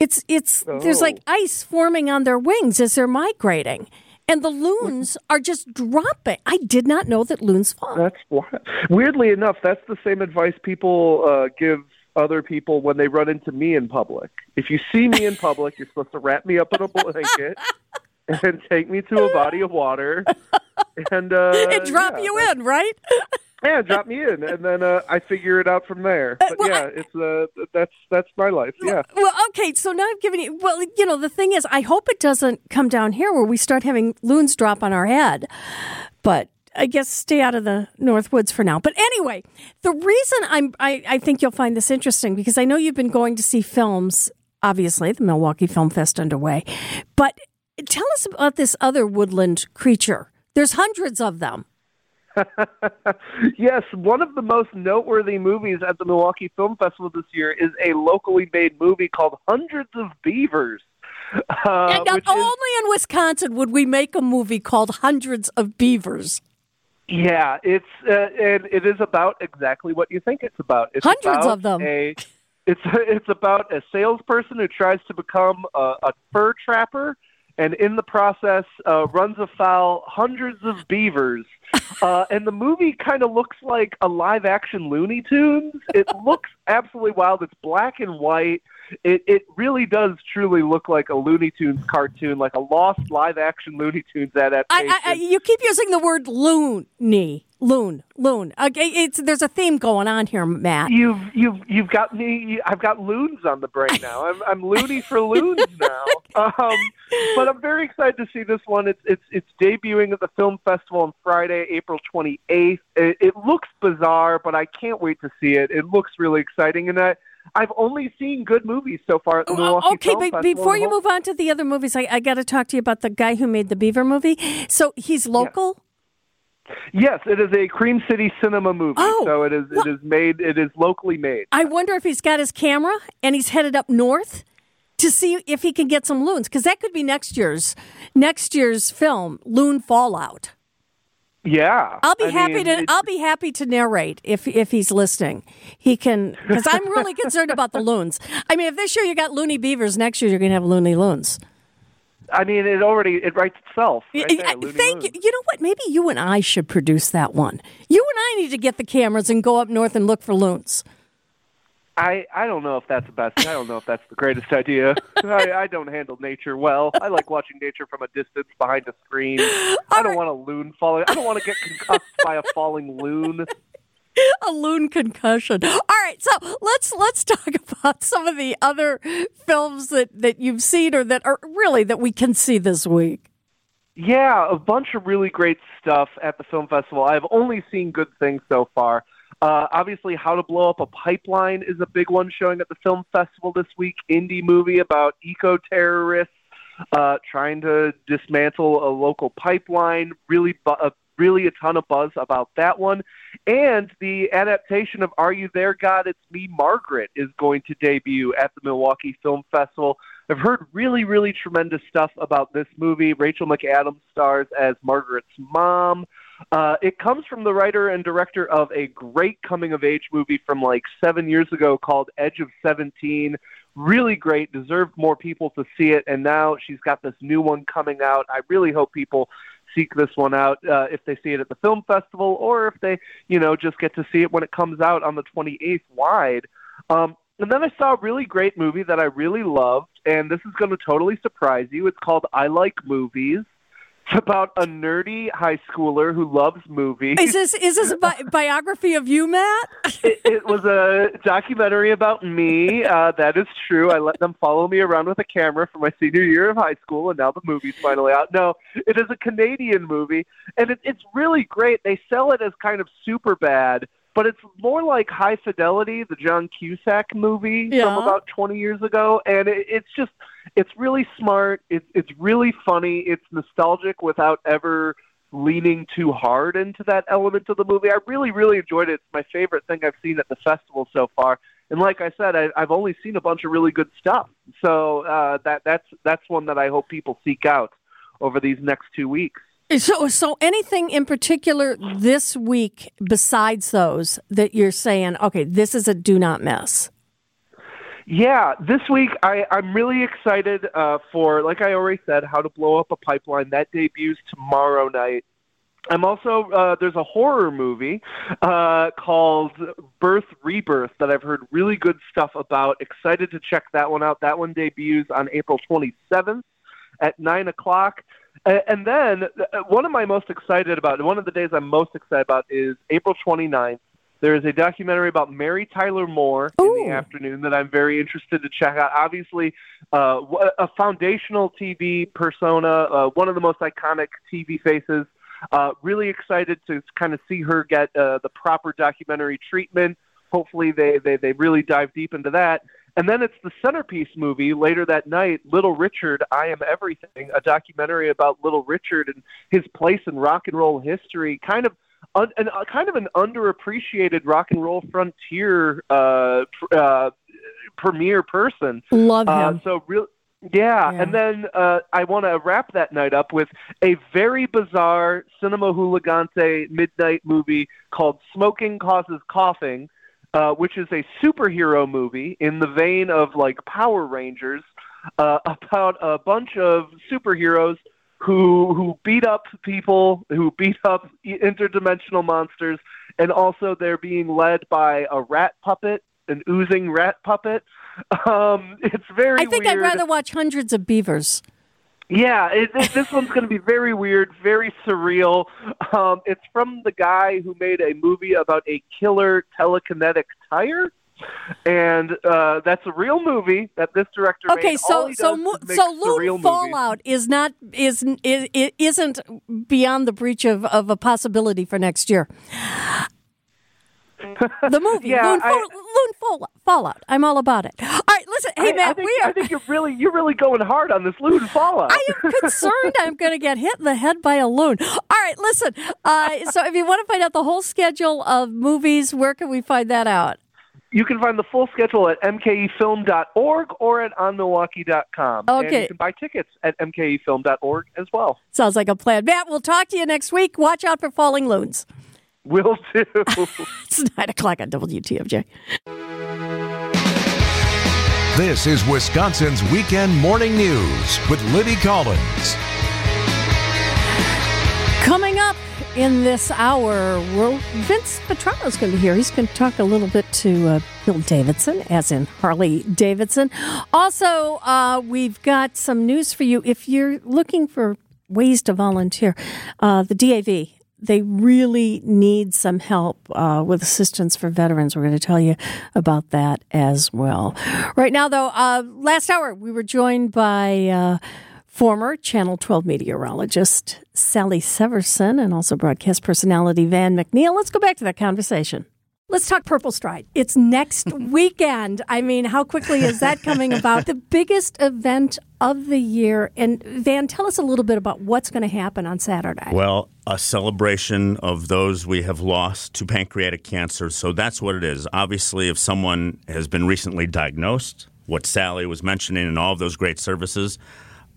It's it's there's like ice forming on their wings as they're migrating. And the loons are just dropping. I did not know that loons fall. That's wild. weirdly enough. That's the same advice people uh, give other people when they run into me in public. If you see me in public, you're supposed to wrap me up in a blanket and take me to a body of water and uh, and drop yeah, you in, right? yeah, drop me in, and then uh, I figure it out from there. But well, yeah, it's uh, that's that's my life. Yeah. Well, okay, so now I'm giving you. Well, you know, the thing is, I hope it doesn't come down here where we start having loons drop on our head. But I guess stay out of the North Woods for now. But anyway, the reason I'm I, I think you'll find this interesting because I know you've been going to see films. Obviously, the Milwaukee Film Fest underway, but tell us about this other woodland creature. There's hundreds of them. yes, one of the most noteworthy movies at the Milwaukee Film Festival this year is a locally made movie called Hundreds of Beavers. Uh, and now, which is- only in Wisconsin would we make a movie called Hundreds of Beavers. Yeah, it's uh, and it is about exactly what you think it's about. It's Hundreds about of them. A, it's it's about a salesperson who tries to become a, a fur trapper, and in the process uh, runs afoul hundreds of beavers. Uh, and the movie kind of looks like a live action Looney Tunes. It looks absolutely wild. It's black and white. It it really does truly look like a Looney Tunes cartoon, like a lost live action Looney Tunes adaptation. I, I, I, you keep using the word loony, loon, loon. Okay, it's there's a theme going on here, Matt. You've you've you've got me. I've got loons on the brain now. I'm I'm loony for loons now. Um, but I'm very excited to see this one. It's it's it's debuting at the film festival on Friday, April 28th. It, it looks bizarre, but I can't wait to see it. It looks really exciting, and I. I've only seen good movies so far oh, Milwaukee Oh, Okay, Film but Festival. before you move on to the other movies, I, I got to talk to you about the guy who made the Beaver movie. So he's local. Yes, it is a Cream City Cinema movie. Oh, so it is it is made it is locally made. I wonder if he's got his camera and he's headed up north to see if he can get some loons because that could be next year's next year's film, Loon Fallout. Yeah. I'll be I happy mean, to I'll be happy to narrate if if he's listening. He can because I'm really concerned about the loons. I mean, if this year you got loony beavers, next year you're going to have loony loons. I mean, it already it writes itself. Right there, Looney thank you. You know what? Maybe you and I should produce that one. You and I need to get the cameras and go up north and look for loons. I I don't know if that's the best. I don't know if that's the greatest idea. I, I don't handle nature well. I like watching nature from a distance behind a screen. I don't want a loon falling. I don't want to get concussed by a falling loon. a loon concussion. All right, so let's let's talk about some of the other films that that you've seen or that are really that we can see this week. Yeah, a bunch of really great stuff at the film festival. I've only seen good things so far. Uh, obviously, How to Blow Up a Pipeline is a big one showing at the film festival this week. Indie movie about eco terrorists uh, trying to dismantle a local pipeline. Really, bu- uh, really a ton of buzz about that one. And the adaptation of Are You There, God? It's Me, Margaret is going to debut at the Milwaukee Film Festival. I've heard really, really tremendous stuff about this movie. Rachel McAdams stars as Margaret's mom. Uh, it comes from the writer and director of a great coming of age movie from like seven years ago called Edge of 17. Really great, deserved more people to see it. And now she's got this new one coming out. I really hope people seek this one out uh, if they see it at the film festival or if they, you know, just get to see it when it comes out on the 28th wide. Um, and then I saw a really great movie that I really loved, and this is going to totally surprise you. It's called I Like Movies. It's about a nerdy high schooler who loves movies. Is this is this a bi- biography of you, Matt? it, it was a documentary about me. Uh, that is true. I let them follow me around with a camera for my senior year of high school, and now the movie's finally out. No, it is a Canadian movie, and it, it's really great. They sell it as kind of super bad, but it's more like High Fidelity, the John Cusack movie Yeah. from about 20 years ago, and it, it's just it's really smart. It's it's really funny. It's nostalgic without ever leaning too hard into that element of the movie. I really, really enjoyed it. It's my favorite thing I've seen at the festival so far. And like I said, I, I've only seen a bunch of really good stuff. So uh, that that's that's one that I hope people seek out over these next two weeks. So, so anything in particular this week besides those that you're saying, okay, this is a do not miss? Yeah, this week I, I'm really excited uh, for, like I already said, How to Blow Up a Pipeline. That debuts tomorrow night. I'm also uh, there's a horror movie uh, called Birth Rebirth that I've heard really good stuff about. Excited to check that one out. That one debuts on April 27th at nine o'clock. And then uh, one of my most excited about, one of the days I'm most excited about is April 29th. There is a documentary about Mary Tyler Moore in the afternoon that I'm very interested to check out. Obviously, uh, a foundational TV persona, uh, one of the most iconic TV faces. Uh, really excited to kind of see her get uh, the proper documentary treatment. Hopefully, they, they, they really dive deep into that. And then it's the centerpiece movie later that night, Little Richard, I Am Everything, a documentary about Little Richard and his place in rock and roll history. Kind of un, an, uh, kind of an underappreciated rock and roll frontier uh, pr- uh, premier person. Love Uh, him. so real. Yeah, and then uh, I want to wrap that night up with a very bizarre cinema hooligante midnight movie called "Smoking Causes Coughing," uh, which is a superhero movie in the vein of like Power Rangers, uh, about a bunch of superheroes who who beat up people, who beat up interdimensional monsters, and also they're being led by a rat puppet, an oozing rat puppet. Um, it's very. I think weird. I'd rather watch hundreds of beavers. Yeah, it, it, this one's going to be very weird, very surreal. Um, it's from the guy who made a movie about a killer telekinetic tire, and uh, that's a real movie that this director Okay, made. So so mo- so Loon movies. Fallout is not is is it isn't beyond the breach of, of a possibility for next year. The movie Yeah, Loon, I- Fall- Loon Fallout, Fallout. I'm all about it. All right, listen, hey I, Matt, I think, we are. I think you're really you're really going hard on this Loon Fallout. I am concerned I'm going to get hit in the head by a loon. All right, listen. Uh, so if you want to find out the whole schedule of movies, where can we find that out? You can find the full schedule at mkefilm.org or at onmilwaukee.com. And Okay. you can buy tickets at mkefilm.org as well. Sounds like a plan. Matt, we'll talk to you next week. Watch out for falling loons. Will do. it's 9 o'clock on WTMJ. This is Wisconsin's Weekend Morning News with Libby Collins. Coming up in this hour, well, Vince Vitrano's going to be here. He's going to talk a little bit to uh, Bill Davidson, as in Harley Davidson. Also, uh, we've got some news for you. If you're looking for ways to volunteer, uh, the DAV. They really need some help uh, with assistance for veterans. We're going to tell you about that as well. Right now, though, uh, last hour we were joined by uh, former Channel 12 meteorologist Sally Severson and also broadcast personality Van McNeil. Let's go back to that conversation. Let's talk Purple Stride. It's next weekend. I mean, how quickly is that coming about? The biggest event of the year. And Van, tell us a little bit about what's going to happen on Saturday. Well, a celebration of those we have lost to pancreatic cancer. So that's what it is. Obviously, if someone has been recently diagnosed, what Sally was mentioning and all of those great services.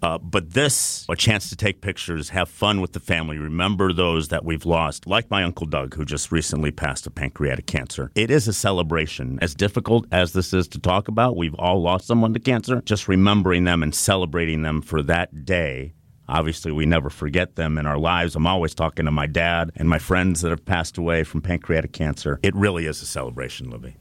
Uh, but this, a chance to take pictures, have fun with the family, remember those that we've lost, like my Uncle Doug, who just recently passed of pancreatic cancer. It is a celebration. As difficult as this is to talk about, we've all lost someone to cancer. Just remembering them and celebrating them for that day Obviously, we never forget them in our lives. I'm always talking to my dad and my friends that have passed away from pancreatic cancer. It really is a celebration, Libby.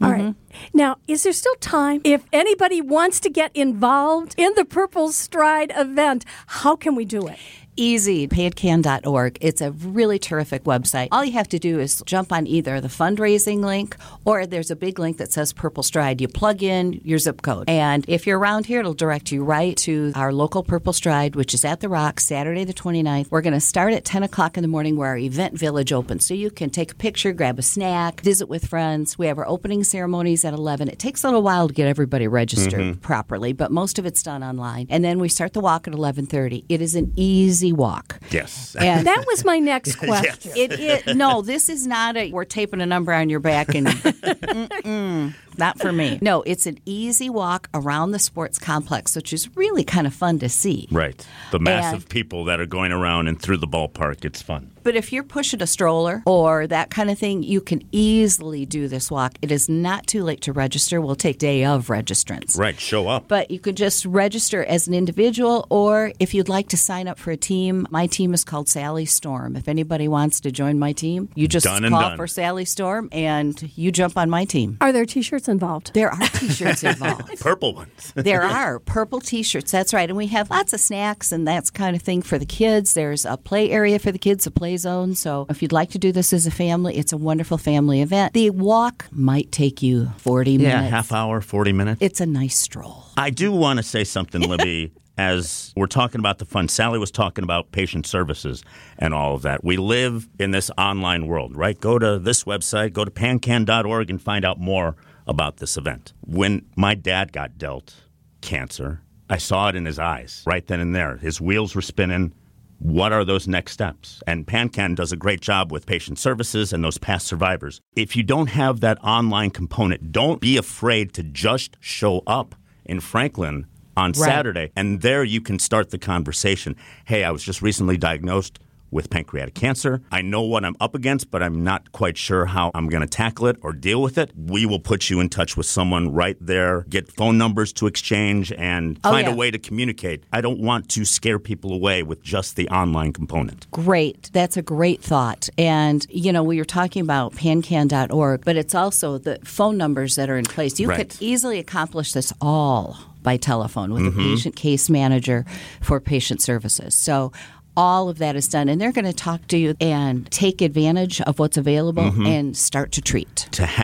All right. Mm-hmm. Now, is there still time? If anybody wants to get involved in the Purple Stride event, how can we do it? Easy, pancan.org. It's a really terrific website. All you have to do is jump on either the fundraising link or there's a big link that says Purple Stride. You plug in your zip code. And if you're around here, it'll direct you right to our local Purple Stride, which is at the Rock, Saturday the 29th. We're going to start at 10 o'clock in the morning where our event village opens. So you can take a picture, grab a snack, visit with friends. We have our opening ceremonies at 11. It takes a little while to get everybody registered Mhm. properly, but most of it's done online. And then we start the walk at 11:30. It is an easy easy walk. Yes. And that was my next question. It, it no, this is not a we're taping a number on your back and not for me. No, it's an easy walk around the sports complex, which is really kind of fun to see. Right. The massive And- people that are going around and through the ballpark. It's fun. But if you're pushing a stroller or that kind of thing, you can easily do this walk. It is not too late to register. We'll take day of registrants. Right. Show up. But you could just register as an individual, or if you'd like to sign up for a team, my team is called Sally Storm. If anybody wants to join my team, you just Done call done. for Sally Storm and you jump on my team. Are there T-shirts involved? There are T-shirts involved. Purple ones. there are purple T-shirts. That's right, and we have lots of snacks and that's kind of thing for the kids. There's a play area for the kids, a play zone. So if you'd like to do this as a family, it's a wonderful family event. The walk might take you 40 Yeah, minutes. half hour, 40 minutes. It's a nice stroll. I do want to say something, Libby, as we're talking about the fun. Sally was talking about patient services and all of that. We live in this online world, right? Go to this website, go to pancan.org and find out more about this event. When my dad got dealt cancer, I saw it in his eyes right then and there. His wheels were spinning. What are those next steps? And PanCan does a great job with patient services and those past survivors. If you don't have that online component, don't be afraid to just show up in Franklin on Right. Saturday. And there you can start the conversation. Hey, I was just recently diagnosed with pancreatic cancer. I know what I'm up against, but I'm not quite sure how I'm going to tackle it or deal with it. We will put you in touch with someone right there, get phone numbers to exchange, and Oh, find yeah. a way to communicate. I don't want to scare people away with just the online component. Great. That's a great thought. And, you know, we were talking about pancan.org, but it's also the phone numbers that are in place. You Right. could easily accomplish this all by telephone with Mhm. a patient case manager for patient services. So, all of that is done, and they're going to talk to you and take advantage of what's available Mhm. and start to treat. To ha-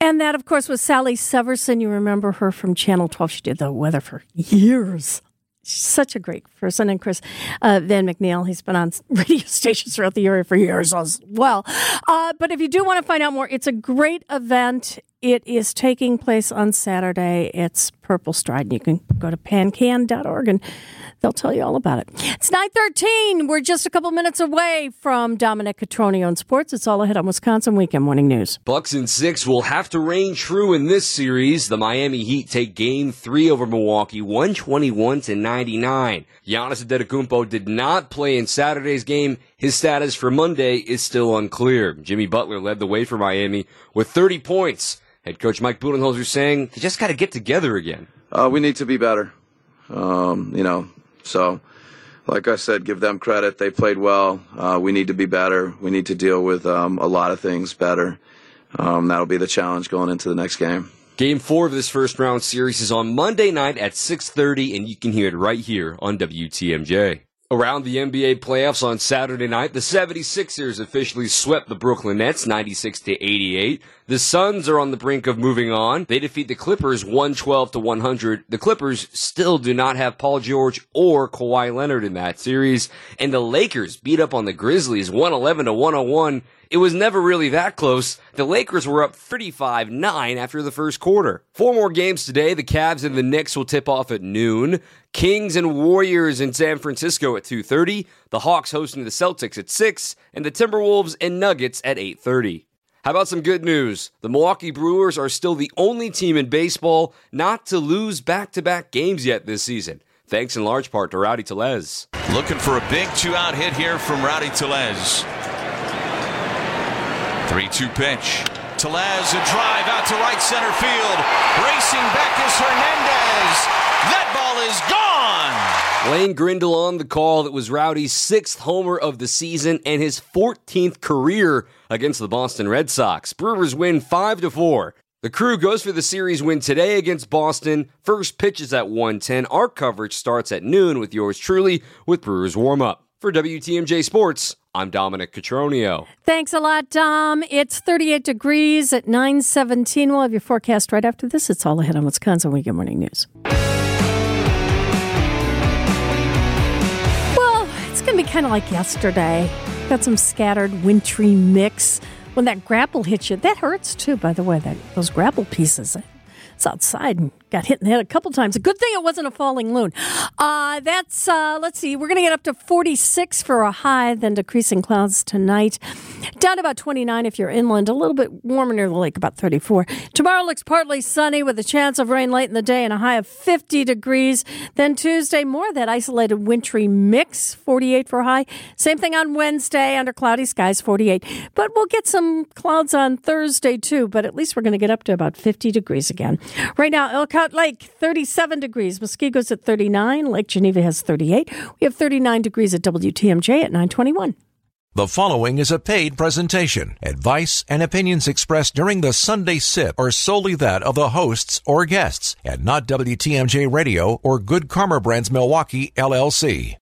And that, of course, was Sally Severson. You remember her from Channel 12. She did the weather for years. She's such a great person. And Chris uh, Van McNeil, he's been on radio stations throughout the area for years as well. Uh, but if you do want to find out more, it's a great event. It is taking place on Saturday. It's Purple Stride. And You can go to pancan.org and they'll tell you all about it. It's 913. We're just a couple minutes away from Dominic Cotroneo in sports. It's all ahead on Wisconsin Weekend Morning News. Bucks and six will have to reign true in this series. The Miami Heat take game three over Milwaukee, 121 to 99. Giannis Antetokounmpo did not play in Saturday's game. His status for Monday is still unclear. Jimmy Butler led the way for Miami with 30 points. Head coach Mike Budenholzer saying they just got to get together again. Uh, we need to be better. Um, you know, so like I said, give them credit. They played well. Uh, we need to be better. We need to deal with um, a lot of things better. Um, that'll be the challenge going into the next game. Game four of this first round series is on Monday night at 6.30, and you can hear it right here on WTMJ. Around the NBA playoffs on Saturday night, the 76ers officially swept the Brooklyn Nets 96 to 88. The Suns are on the brink of moving on. They defeat the Clippers 112 to 100. The Clippers still do not have Paul George or Kawhi Leonard in that series. And the Lakers beat up on the Grizzlies 111 to 101. It was never really that close. The Lakers were up 35-9 after the first quarter. Four more games today. The Cavs and the Knicks will tip off at noon. Kings and Warriors in San Francisco at 2:30. The Hawks hosting the Celtics at 6 and the Timberwolves and Nuggets at 8:30. How about some good news? The Milwaukee Brewers are still the only team in baseball not to lose back-to-back games yet this season. Thanks in large part to Rowdy Tellez. Looking for a big two out hit here from Rowdy Tellez. 3 2 pitch. Tellez, a drive out to right center field. Racing back is Hernandez. That ball is gone. Lane Grindle on the call. That was Rowdy's sixth homer of the season and his 14th career against the Boston Red Sox. Brewers win 5 to 4. The crew goes for the series win today against Boston. First pitch is at 110. Our coverage starts at noon with yours truly with Brewers warm up. For WTMJ Sports, I'm Dominic Cotroneo. Thanks a lot, Dom. It's 38 degrees at 917. We'll have your forecast right after this. It's all ahead on Wisconsin Weekend Morning News. Well, it's going to be kind of like yesterday. Got some scattered wintry mix. When that graupel hits you, that hurts too, by the way, that those graupel pieces. It's outside and got hit in the head a couple times. A good thing it wasn't a falling loon. Uh, that's, uh, let's see, we're going to get up to 46 for a high, then decreasing clouds tonight. Down about 29 if you're inland, a little bit warmer near the lake, about 34. Tomorrow looks partly sunny with a chance of rain late in the day and a high of 50 degrees. Then Tuesday, more of that isolated wintry mix, 48 for a high. Same thing on Wednesday, under cloudy skies, 48. But we'll get some clouds on Thursday too, but at least we're going to get up to about 50 degrees again. Right now, Elkhart Lake, 37 degrees. Muskego's at 39. Lake Geneva has 38. We have 39 degrees at WTMJ at 921. The following is a paid presentation. Advice and opinions expressed during the Sunday Sip are solely that of the hosts or guests and not WTMJ Radio or Good Karma Brands Milwaukee LLC.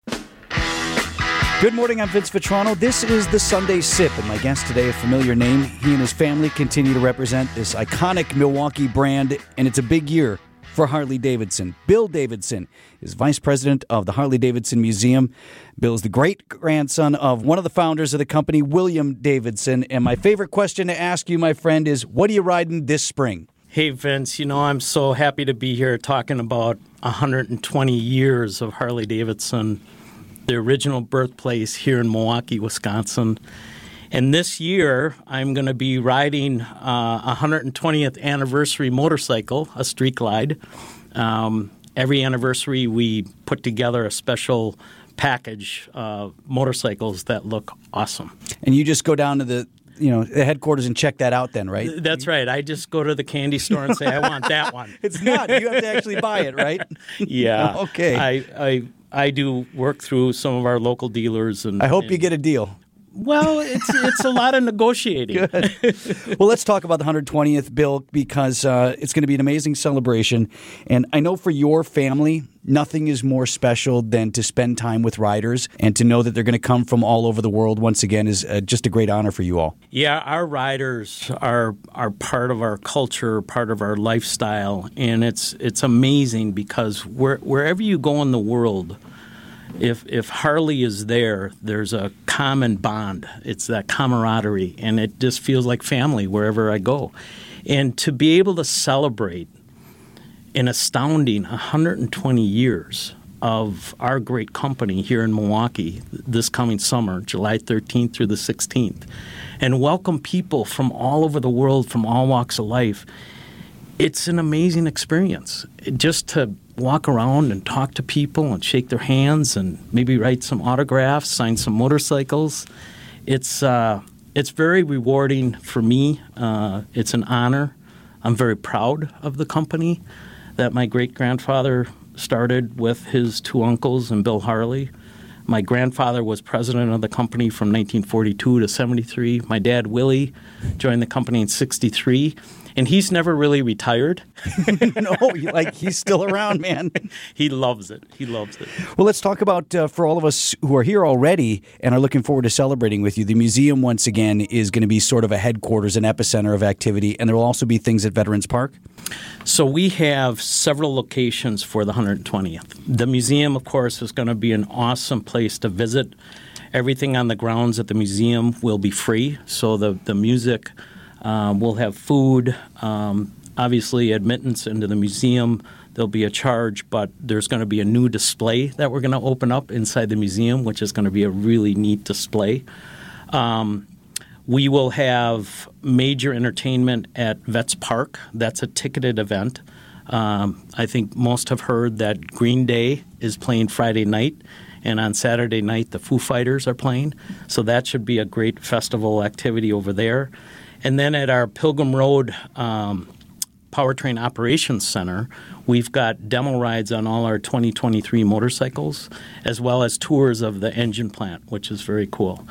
Good morning, I'm Vince Vitrano. This is the Sunday Sip, and my guest today, a familiar name. He and his family continue to represent this iconic Milwaukee brand, and it's a big year for Harley Davidson. Bill Davidson is vice president of the Harley Davidson Museum. Bill is the great grandson of one of the founders of the company, William Davidson. And my favorite question to ask you, my friend, is what are you riding this spring? Hey, Vince, you know, I'm so happy to be here talking about 120 years of Harley Davidson, the original birthplace here in Milwaukee, Wisconsin. And this year, I'm going to be riding uh, a 120th anniversary motorcycle, a Street Glide. Um, every anniversary, we put together a special package of motorcycles that look awesome. And you just go down to the you know the headquarters and check that out then right? That's right. I just go to the candy store and say i want that one. It's not. You have to actually buy it right? Yeah. Okay. I, I i do work through some of our local dealers and i hope and, you get a deal well, it's it's a lot of negotiating. Good. well, let's talk about the 120th, Bill, because uh, it's going to be an amazing celebration. And I know for your family, nothing is more special than to spend time with riders and to know that they're going to come from all over the world once again is uh, just a great honor for you all. Yeah, our riders are are part of our culture, part of our lifestyle, and it's it's amazing because where, wherever you go in the world if if Harley is there, there's a common bond. It's that camaraderie, and it just feels like family wherever I go. And to be able to celebrate an astounding 120 years of our great company here in Milwaukee this coming summer, July 13th through the 16th, and welcome people from all over the world, from all walks of life. It's an amazing experience. Just to walk around and talk to people and shake their hands and maybe write some autographs, sign some motorcycles. It's uh, it's very rewarding for me. Uh, it's an honor. I'm very proud of the company that my great grandfather started with his two uncles and Bill Harley. My grandfather was president of the company from 1942 to 73. My dad, Willie, joined the company in 63 and he's never really retired. no, like he's still around, man. he loves it. He loves it. Well, let's talk about uh, for all of us who are here already and are looking forward to celebrating with you. The museum once again is going to be sort of a headquarters, and epicenter of activity, and there will also be things at Veterans Park. So we have several locations for the 120th. The museum, of course, is going to be an awesome place to visit. Everything on the grounds at the museum will be free. So the the music um, we'll have food, um, obviously, admittance into the museum. There'll be a charge, but there's going to be a new display that we're going to open up inside the museum, which is going to be a really neat display. Um, we will have major entertainment at Vets Park. That's a ticketed event. Um, I think most have heard that Green Day is playing Friday night, and on Saturday night, the Foo Fighters are playing. So that should be a great festival activity over there. And then at our Pilgrim Road um, Powertrain Operations Center, we've got demo rides on all our 2023 motorcycles, as well as tours of the engine plant, which is very cool.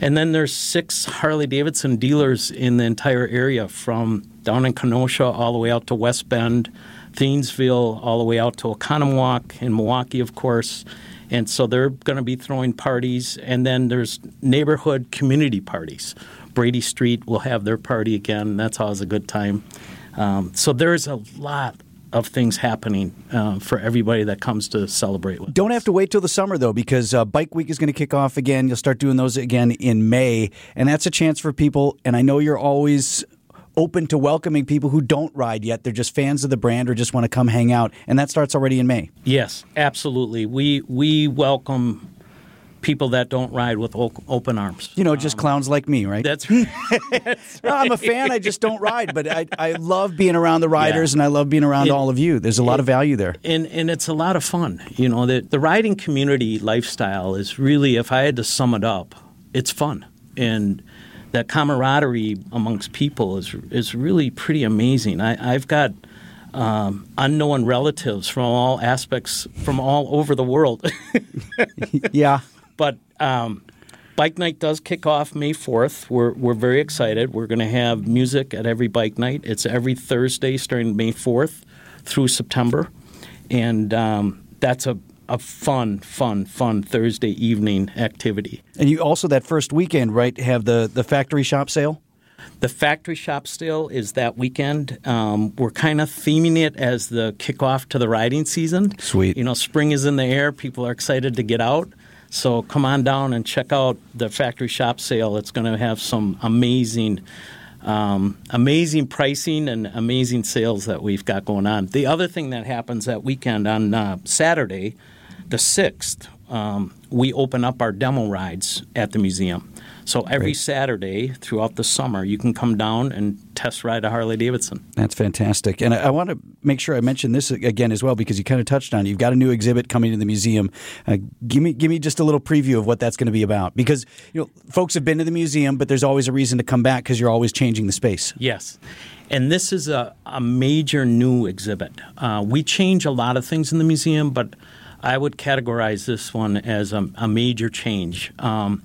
And then there's six Harley Davidson dealers in the entire area, from down in Kenosha all the way out to West Bend, Thiensville, all the way out to Oconomowoc, in Milwaukee, of course. And so they're going to be throwing parties. And then there's neighborhood community parties Brady Street will have their party again. That's always a good time. Um, so there's a lot of things happening uh, for everybody that comes to celebrate with. Don't have to wait till the summer though, because uh, Bike Week is going to kick off again. You'll start doing those again in May, and that's a chance for people. And I know you're always open to welcoming people who don't ride yet. They're just fans of the brand or just want to come hang out. And that starts already in May. Yes, absolutely. We we welcome people that don't ride with open arms. You know, just clowns like me, right? That's, that's No, I'm a fan. I just don't ride, but I, I love being around the riders and I love being around It- all of you. There's a lot of value there. and and it's a lot of fun. You know, the the riding community lifestyle is really, if I had to sum it up, it's fun and that camaraderie amongst people is is really pretty amazing. I, I've got um, unknown relatives from all aspects from all over the world. yeah, but um, Bike Night does kick off May 4th. We're, we're very excited. We're going to have music at every Bike Night. It's every Thursday starting May 4th through September. And um, that's a, a fun, fun, fun Thursday evening activity. And you also, that first weekend, right, have the, the factory shop sale? The factory shop sale is that weekend. Um, we're kind of theming it as the kickoff to the riding season. Sweet. You know, spring is in the air. People are excited to get out. So come on down and check out the factory shop sale. It's going to have some amazing, um, amazing pricing and amazing sales that we've got going on. The other thing that happens that weekend on uh, Saturday, the sixth, um, we open up our demo rides at the museum. So every Saturday throughout the summer, you can come down and test ride a Harley Davidson. That's fantastic. And I, I want to make sure I mention this again as well because you kind of touched on it. You've got a new exhibit coming to the museum. Uh, give me give me just a little preview of what that's going to be about because you know folks have been to the museum, but there's always a reason to come back because you're always changing the space. Yes. And this is a, a major new exhibit. Uh, we change a lot of things in the museum, but I would categorize this one as a, a major change. Um,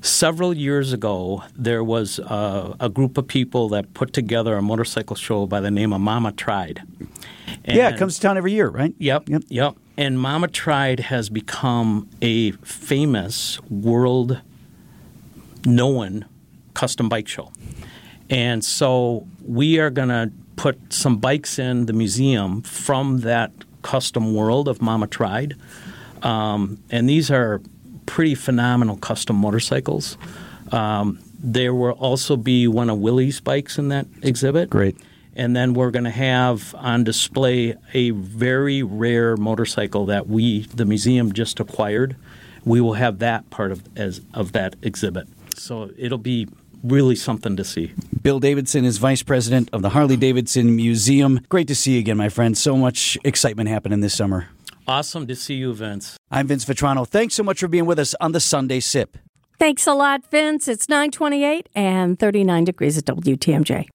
several years ago, there was a, a group of people that put together a motorcycle show by the name of Mama Tried. yeah, it comes to town every year, right? Yep, yep. And Mama Tried has become a famous world known custom bike show. And so we are going to put some bikes in the museum from that custom world of Mama Tried. Um, and these are pretty phenomenal custom motorcycles. Um, there will also be one of Willie's bikes in that exhibit. Great. And then we're going to have on display a very rare motorcycle that we, the museum, just acquired. We will have that part of as of that exhibit. So it'll be really something to see. Bill Davidson is vice president of the Harley Davidson Museum. Great to see you again, my friend. So much excitement happening this summer. Awesome to see you, Vince. I'm Vince Vitrano. Thanks so much for being with us on the Sunday Sip. Thanks a lot, Vince. It's 928 and 39 degrees at WTMJ.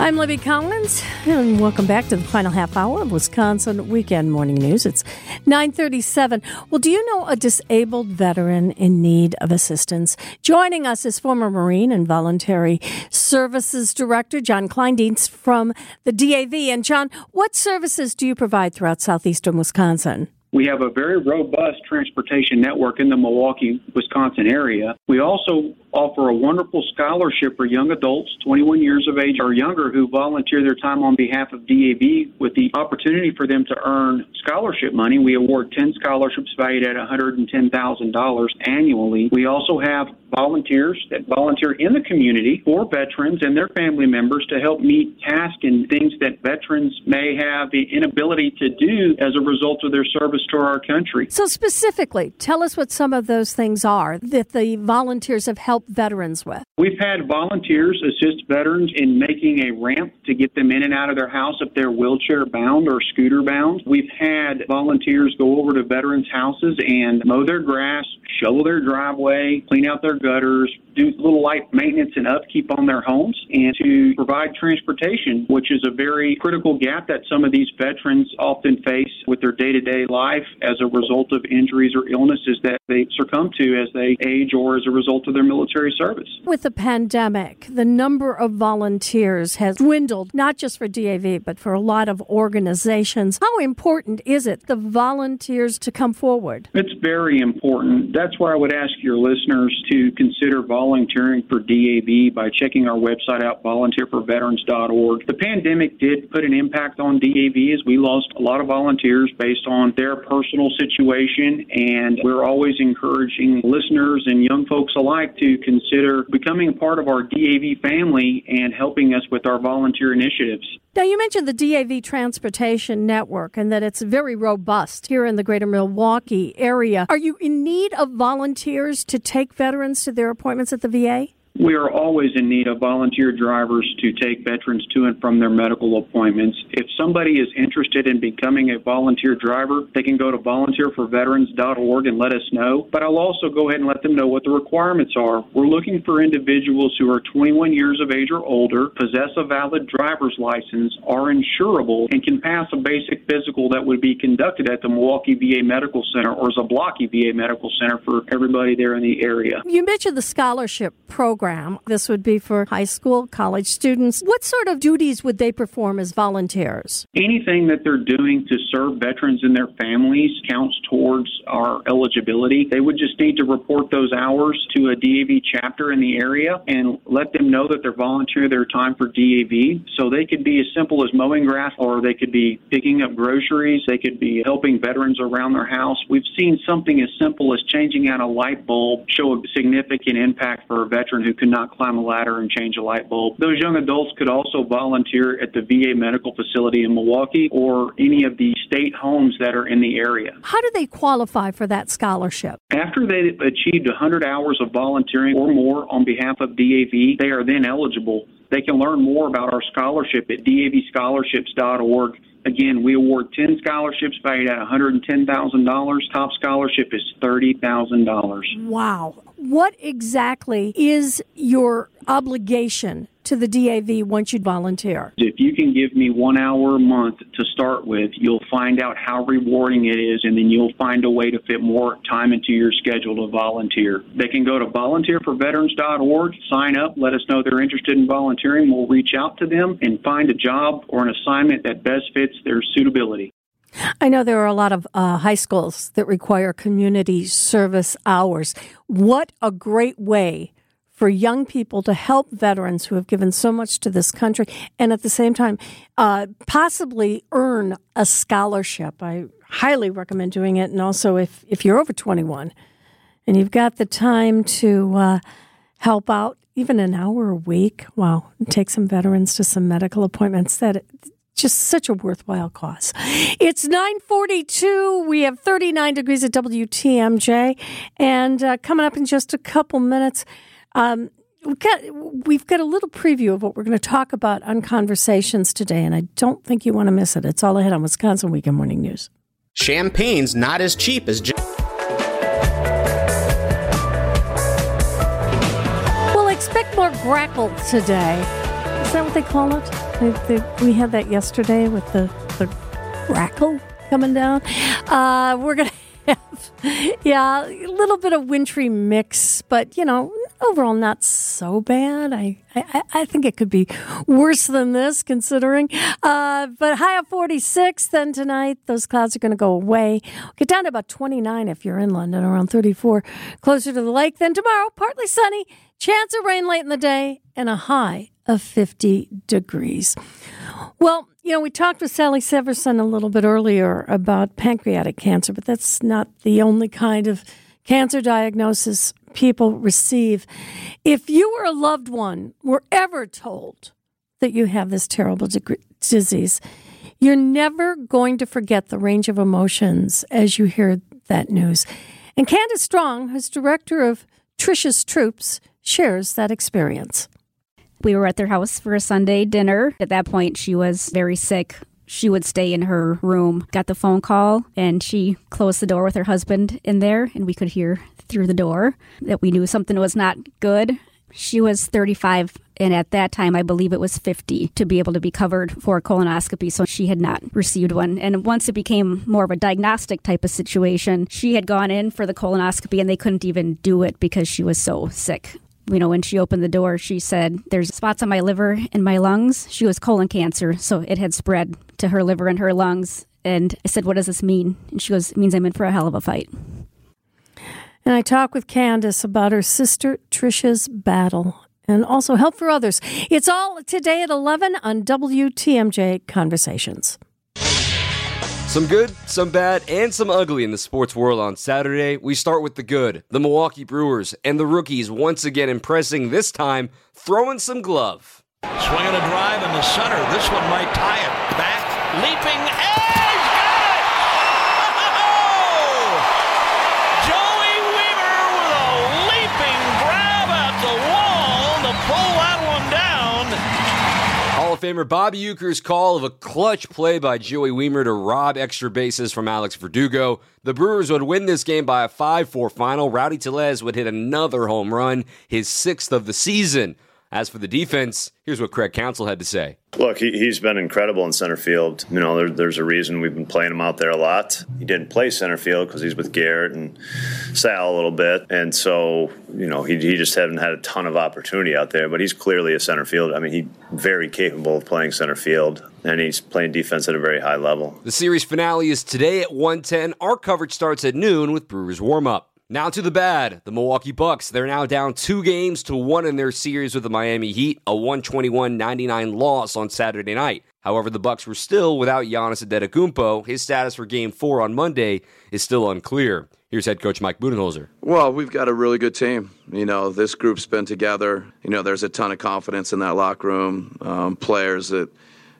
I'm Libby Collins, and welcome back to the final half hour of Wisconsin Weekend Morning News. It's 937. Well, do you know a disabled veteran in need of assistance? Joining us is former Marine and Voluntary Services Director John Kleindienst from the DAV. And John, what services do you provide throughout southeastern Wisconsin? We have a very robust transportation network in the Milwaukee, Wisconsin area. We also offer a wonderful scholarship for young adults, 21 years of age or younger, who volunteer their time on behalf of DAV with the opportunity for them to earn scholarship money. We award 10 scholarships valued at $110,000 annually. We also have volunteers that volunteer in the community for veterans and their family members to help meet tasks and things that veterans may have the inability to do as a result of their service to our country. So, specifically, tell us what some of those things are that the volunteers have helped veterans with. We've had volunteers assist veterans in making a ramp to get them in and out of their house if they're wheelchair bound or scooter bound. We've had volunteers go over to veterans' houses and mow their grass, shovel their driveway, clean out their gutters, do little light maintenance and upkeep on their homes, and to provide transportation, which is a very critical gap that some of these veterans often face with their day to day life as a result of injuries or illnesses that they succumb to as they age or as a result of their military service. With the pandemic, the number of volunteers has dwindled, not just for DAV, but for a lot of organizations. How important is it, the volunteers to come forward? It's very important. That's why I would ask your listeners to consider volunteering for DAV by checking our website out, volunteerforveterans.org. The pandemic did put an impact on DAV as we lost a lot of volunteers based on their personal situation, and we're always encouraging listeners and young folks folks alike to consider becoming a part of our DAV family and helping us with our volunteer initiatives. Now, you mentioned the DAV Transportation Network and that it's very robust here in the greater Milwaukee area. Are you in need of volunteers to take veterans to their appointments at the VA? We are always in need of volunteer drivers to take veterans to and from their medical appointments. If somebody is interested in becoming a volunteer driver, they can go to volunteerforveterans.org and let us know. But I'll also go ahead and let them know what the requirements are. We're looking for individuals who are 21 years of age or older, possess a valid driver's license, are insurable, and can pass a basic physical that would be conducted at the Milwaukee VA Medical Center or Zablocki VA Medical Center for everybody there in the area. You mentioned the scholarship program program. This would be for high school, college students. What sort of duties would they perform as volunteers? Anything that they're doing to serve veterans and their families counts towards our eligibility. They would just need to report those hours to a DAV chapter in the area and let them know that they're volunteering their time for DAV. So they could be as simple as mowing grass or they could be picking up groceries. They could be helping veterans around their house. We've seen something as simple as changing out a light bulb show a significant impact for a veteran who cannot climb a ladder and change a light bulb. Those young adults could also volunteer at the VA medical facility in Milwaukee or any of the state homes that are in the area. How do they qualify for that scholarship? After they've achieved 100 hours of volunteering or more on behalf of DAV, they are then eligible. They can learn more about our scholarship at davscholarships.org. Again, we award 10 scholarships valued at $110,000. Top scholarship is $30,000. Wow. What exactly is your obligation to the DAV once you volunteer? If you can give me one hour a month to start with, you'll find out how rewarding it is, and then you'll find a way to fit more time into your schedule to volunteer. They can go to volunteerforveterans.org, sign up, let us know they're interested in volunteering. We'll reach out to them and find a job or an assignment that best fits their suitability. I know there are a lot of uh, high schools that require community service hours. What a great way for young people to help veterans who have given so much to this country and at the same time uh, possibly earn a scholarship. I highly recommend doing it. And also, if, if you're over 21 and you've got the time to uh, help out even an hour a week, wow, take some veterans to some medical appointments, that just such a worthwhile cause. It's 942. We have 39 degrees at WTMJ. And uh, coming up in just a couple minutes, um, we've got we've got a little preview of what we're going to talk about on conversations today, and I don't think you want to miss it. It's all ahead on Wisconsin Weekend Morning News. Champagne's not as cheap as. well, expect more grackle today. Is that what they call it? They, they, we had that yesterday with the the grackle coming down. Uh, we're gonna have, yeah, a little bit of wintry mix, but you know, overall not so bad. I, I, I think it could be worse than this considering. Uh, but high of 46 then tonight. Those clouds are going to go away. Get down to about 29 if you're inland, around 34 closer to the lake. Then tomorrow, partly sunny, chance of rain late in the day, and a high of 50 degrees. Well, you know, we talked with Sally Severson a little bit earlier about pancreatic cancer, but that's not the only kind of cancer diagnosis people receive. If you or a loved one were ever told that you have this terrible disease, you're never going to forget the range of emotions as you hear that news. And Candace Strong, who's director of Trisha's Troops, shares that experience. We were at their house for a Sunday dinner. At that point, she was very sick. She would stay in her room. Got the phone call, and she closed the door with her husband in there, and we could hear through the door that we knew something was not good. She was 35, and at that time, I believe it was 50 to be able to be covered for a colonoscopy. So she had not received one. And once it became more of a diagnostic type of situation, she had gone in for the colonoscopy and they couldn't even do it because she was so sick you know, when she opened the door, she said, There's spots on my liver and my lungs. She was colon cancer, so it had spread to her liver and her lungs. And I said, What does this mean? And she goes, It means I'm in for a hell of a fight. And I talk with Candace about her sister Trisha's battle and also help for others. It's all today at 11 on WTMJ Conversations. Some good, some bad, and some ugly in the sports world on Saturday. We start with the good. The Milwaukee Brewers and the rookies once again impressing, this time throwing some glove. Swinging a drive in the center. This one might tie it. Back, leaping, edge, of Famer Bobby Uecker's call of a clutch play by Joey Wiemer to rob extra bases from Alex Verdugo. The Brewers would win this game by a 5 4 final. Rowdy Tellez would hit another home run, his sixth of the season. As for the defense, here's what Craig Counsell had to say. Look, he, he's been incredible in center field. You know, there, there's a reason we've been playing him out there a lot. He didn't play center field because he's with Garrett and Sal a little bit, and so you know he, he just hadn't had a ton of opportunity out there. But he's clearly a center field. I mean, he's very capable of playing center field, and he's playing defense at a very high level. The series finale is today at 1:10. Our coverage starts at noon with Brewers warm up. Now to the bad. The Milwaukee Bucks, they're now down 2 games to 1 in their series with the Miami Heat, a 121-99 loss on Saturday night. However, the Bucks were still without Giannis Antetokounmpo. His status for game 4 on Monday is still unclear. Here's head coach Mike Budenholzer. Well, we've got a really good team. You know, this group's been together. You know, there's a ton of confidence in that locker room. Um, players that,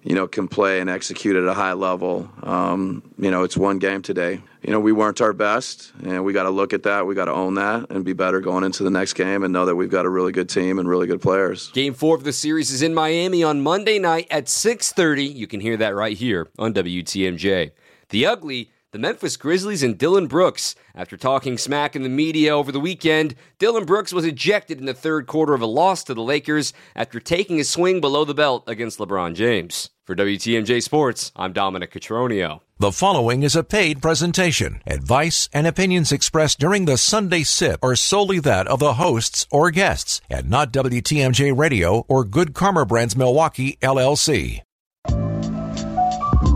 you know, can play and execute at a high level. Um, you know, it's one game today. You know, we weren't our best, and we got to look at that. We got to own that and be better going into the next game and know that we've got a really good team and really good players. Game 4 of the series is in Miami on Monday night at 6:30. You can hear that right here on WTMJ. The ugly the Memphis Grizzlies and Dillon Brooks. After talking smack in the media over the weekend, Dillon Brooks was ejected in the third quarter of a loss to the Lakers after taking a swing below the belt against LeBron James. For WTMJ Sports, I'm Dominic Cotroneo. The following is a paid presentation. Advice and opinions expressed during the Sunday Sip are solely that of the hosts or guests and not WTMJ Radio or Good Karma Brands Milwaukee, LLC.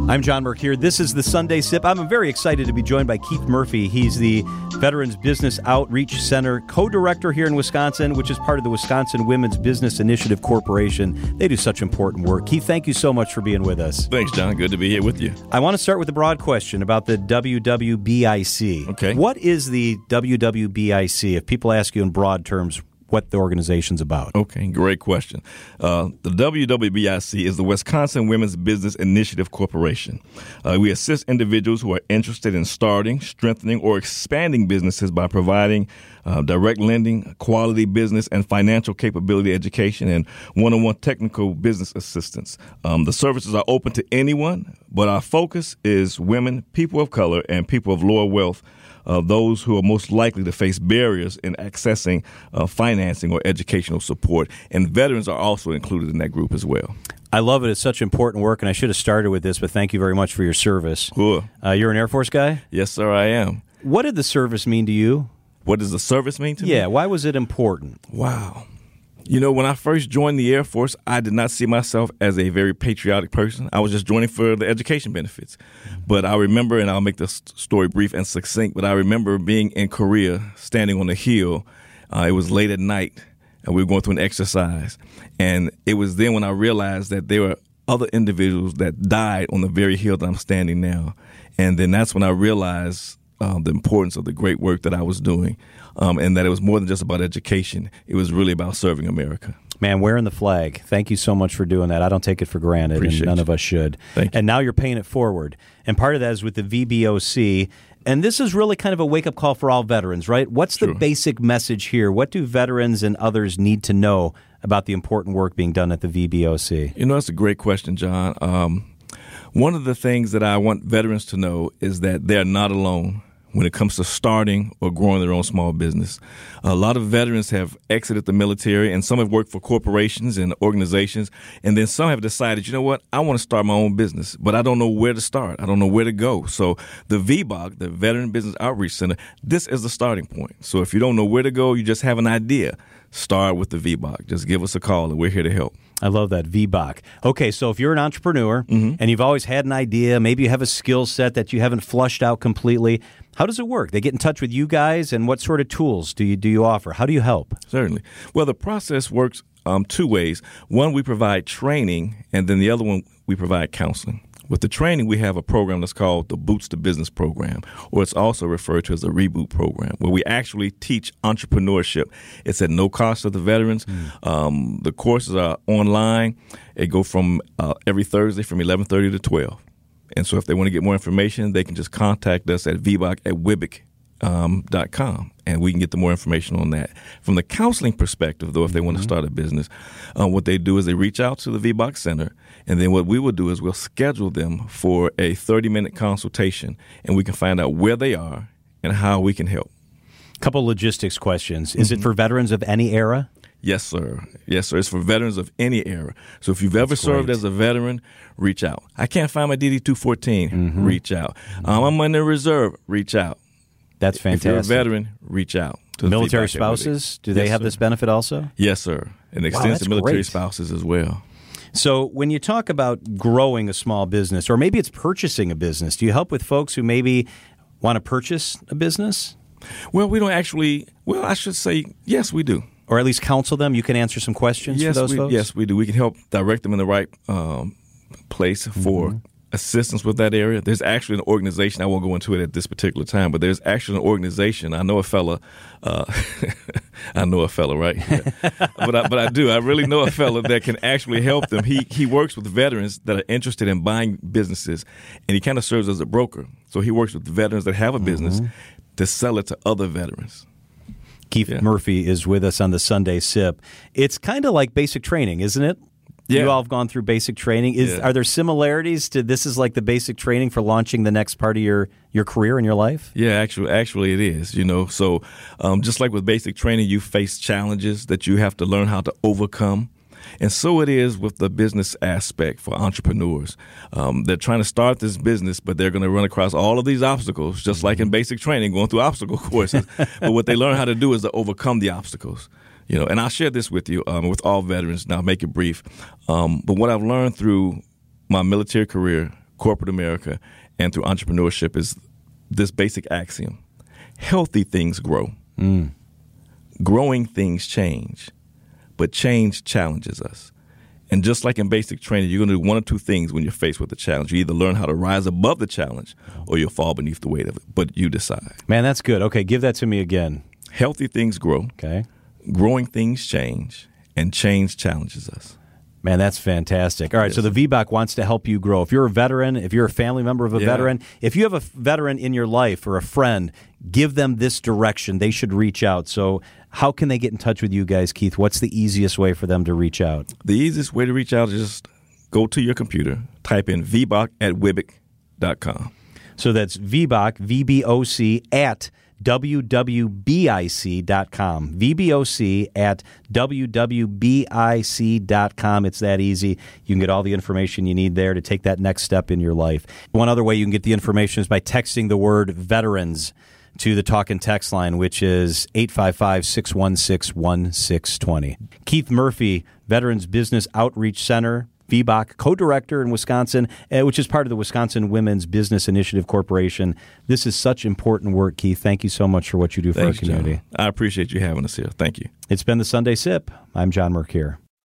I'm John Mercure. This is the Sunday Sip. I'm very excited to be joined by Keith Murphy. He's the Veterans Business Outreach Center co director here in Wisconsin, which is part of the Wisconsin Women's Business Initiative Corporation. They do such important work. Keith, thank you so much for being with us. Thanks, John. Good to be here with you. I want to start with a broad question about the WWBIC. Okay. What is the WWBIC? If people ask you in broad terms, what the organization's about. Okay, great question. Uh, the WWBIC is the Wisconsin Women's Business Initiative Corporation. Uh, we assist individuals who are interested in starting, strengthening, or expanding businesses by providing uh, direct lending, quality business and financial capability education, and one on one technical business assistance. Um, the services are open to anyone, but our focus is women, people of color, and people of lower wealth uh, those who are most likely to face barriers in accessing uh, financing or educational support. And veterans are also included in that group as well. I love it. It's such important work, and I should have started with this, but thank you very much for your service. Cool. Uh, you're an Air Force guy? Yes, sir, I am. What did the service mean to you? What does the service mean to yeah, me? Yeah, why was it important? Wow. You know, when I first joined the Air Force, I did not see myself as a very patriotic person. I was just joining for the education benefits. But I remember, and I'll make this story brief and succinct, but I remember being in Korea, standing on a hill. Uh, it was late at night, and we were going through an exercise. And it was then when I realized that there were other individuals that died on the very hill that I'm standing now. And then that's when I realized um, the importance of the great work that I was doing, um, and that it was more than just about education. It was really about serving America. Man, wearing the flag. Thank you so much for doing that. I don't take it for granted, Appreciate and none you. of us should. Thank you. And now you're paying it forward. And part of that is with the VBOC. And this is really kind of a wake up call for all veterans, right? What's the Sure. basic message here? What do veterans and others need to know about the important work being done at the VBOC? You know, that's a great question, John. Um, one of the things that I want veterans to know is that they're not alone when it comes to starting or growing their own small business. A lot of veterans have exited the military, and some have worked for corporations and organizations, and then some have decided, you know what, I want to start my own business, but I don't know where to start. I don't know where to go. So the VBOC, the Veteran Business Outreach Center, this is the starting point. So if you don't know where to go, you just have an idea. Start with the VBOC. Just give us a call, and we're here to help. I love that VBOC. Okay, so if you're an entrepreneur Mm-hmm. and you've always had an idea, maybe you have a skill set that you haven't flushed out completely, how does it work? They get in touch with you guys, and what sort of tools do you do you offer? How do you help? Certainly. Well, the process works um, two ways. One, we provide training, and then the other one, we provide counseling. With the training, we have a program that's called the Boots to Business program, or it's also referred to as a reboot program, where we actually teach entrepreneurship. It's at no cost to the veterans. Um, the courses are online. They go from uh, every Thursday from 11:30 to 12. And so, if they want to get more information, they can just contact us at vboc at wwbic um, dot com, and we can get the more information on that. From the counseling perspective, though, if they want to start a business, um, what they do is they reach out to the VBOC Center, and then what we will do is we'll schedule them for a 30 minute consultation, and we can find out where they are and how we can help. Couple logistics questions. Is it for veterans of any era? Yes, sir. Yes, sir. It's for veterans of any era. So if you've ever served great. as a veteran, reach out. I can't find my DD 214. Reach out. Um, I'm in the reserve. Reach out. That's If you're a fantastic. veteran, reach out. to the Military feedback every day. spouses, do they Yes, have sir. this benefit also? Yes, sir. And Wow, extends that's to military great. spouses as well. So, when you talk about growing a small business, or maybe it's purchasing a business, do you help with folks who maybe want to purchase a business? Well, we don't actually. Well, I should say yes, we do. Or at least counsel them. You can answer some questions yes, for those we, folks. yes, we do. We can help direct them in the right um, place for Mm-hmm. Assistance with that area. There's actually an organization. I won't go into it at this particular time, but there's actually an organization. I know a fella. Uh, I know a fella, right? Yeah. but I, but I do. I really know a fella that can actually help them. He he works with veterans that are interested in buying businesses, and he kind of serves as a broker. So he works with veterans that have a business Mm-hmm. to sell it to other veterans. Keith Murphy is with us on the Sunday Sip. It's kind of like basic training, isn't it? Yeah. You all have gone through basic training. Is Yeah. are there similarities to this is like the basic training for launching the next part of your your career in your life? Yeah, actually, actually, it is. You know, so um, just like with basic training, you face challenges that you have to learn how to overcome, and so it is with the business aspect for entrepreneurs. Um, they're trying to start this business, but they're going to run across all of these obstacles, just like in basic training, going through obstacle courses. but what they learn how to do is to overcome the obstacles. You know, and I'll share this with you um, with all veterans. Now, I'll make it brief. Um, but what I've learned through my military career, corporate America, and through entrepreneurship is this basic axiom healthy things grow, growing things change, but change challenges us. And just like in basic training, you're going to do one or two things when you're faced with a challenge. You either learn how to rise above the challenge or you'll fall beneath the weight of it, but you decide. Man, that's good. Okay, give that to me again. Healthy things grow. Okay. Growing things change, and change challenges us. Man, that's fantastic. All right, so the VBOC wants to help you grow. If you're a veteran, if you're a family member of a Yeah. veteran, if you have a veteran in your life or a friend, give them this direction. They should reach out. So, how can they get in touch with you guys, Keith? What's the easiest way for them to reach out? The easiest way to reach out is just go to your computer, type in vboc at wwbic.com. So that's VBOC, V-B-O-C, at wwbic.com. VBOC at wwbic.com. It's that easy. You can get all the information you need there to take that next step in your life. One other way you can get the information is by texting the word veterans to the talk and text line, which is 855 616 1620. Keith Murphy, Veterans Business Outreach Center, VBOC, co director in Wisconsin, uh, which is part of the Wisconsin Women's Business Initiative Corporation. This is such important work, Keith. Thank you so much for what you do for Thanks, our community. John. I appreciate you having us here. Thank you. It's been the Sunday Sip. I'm John Mercure.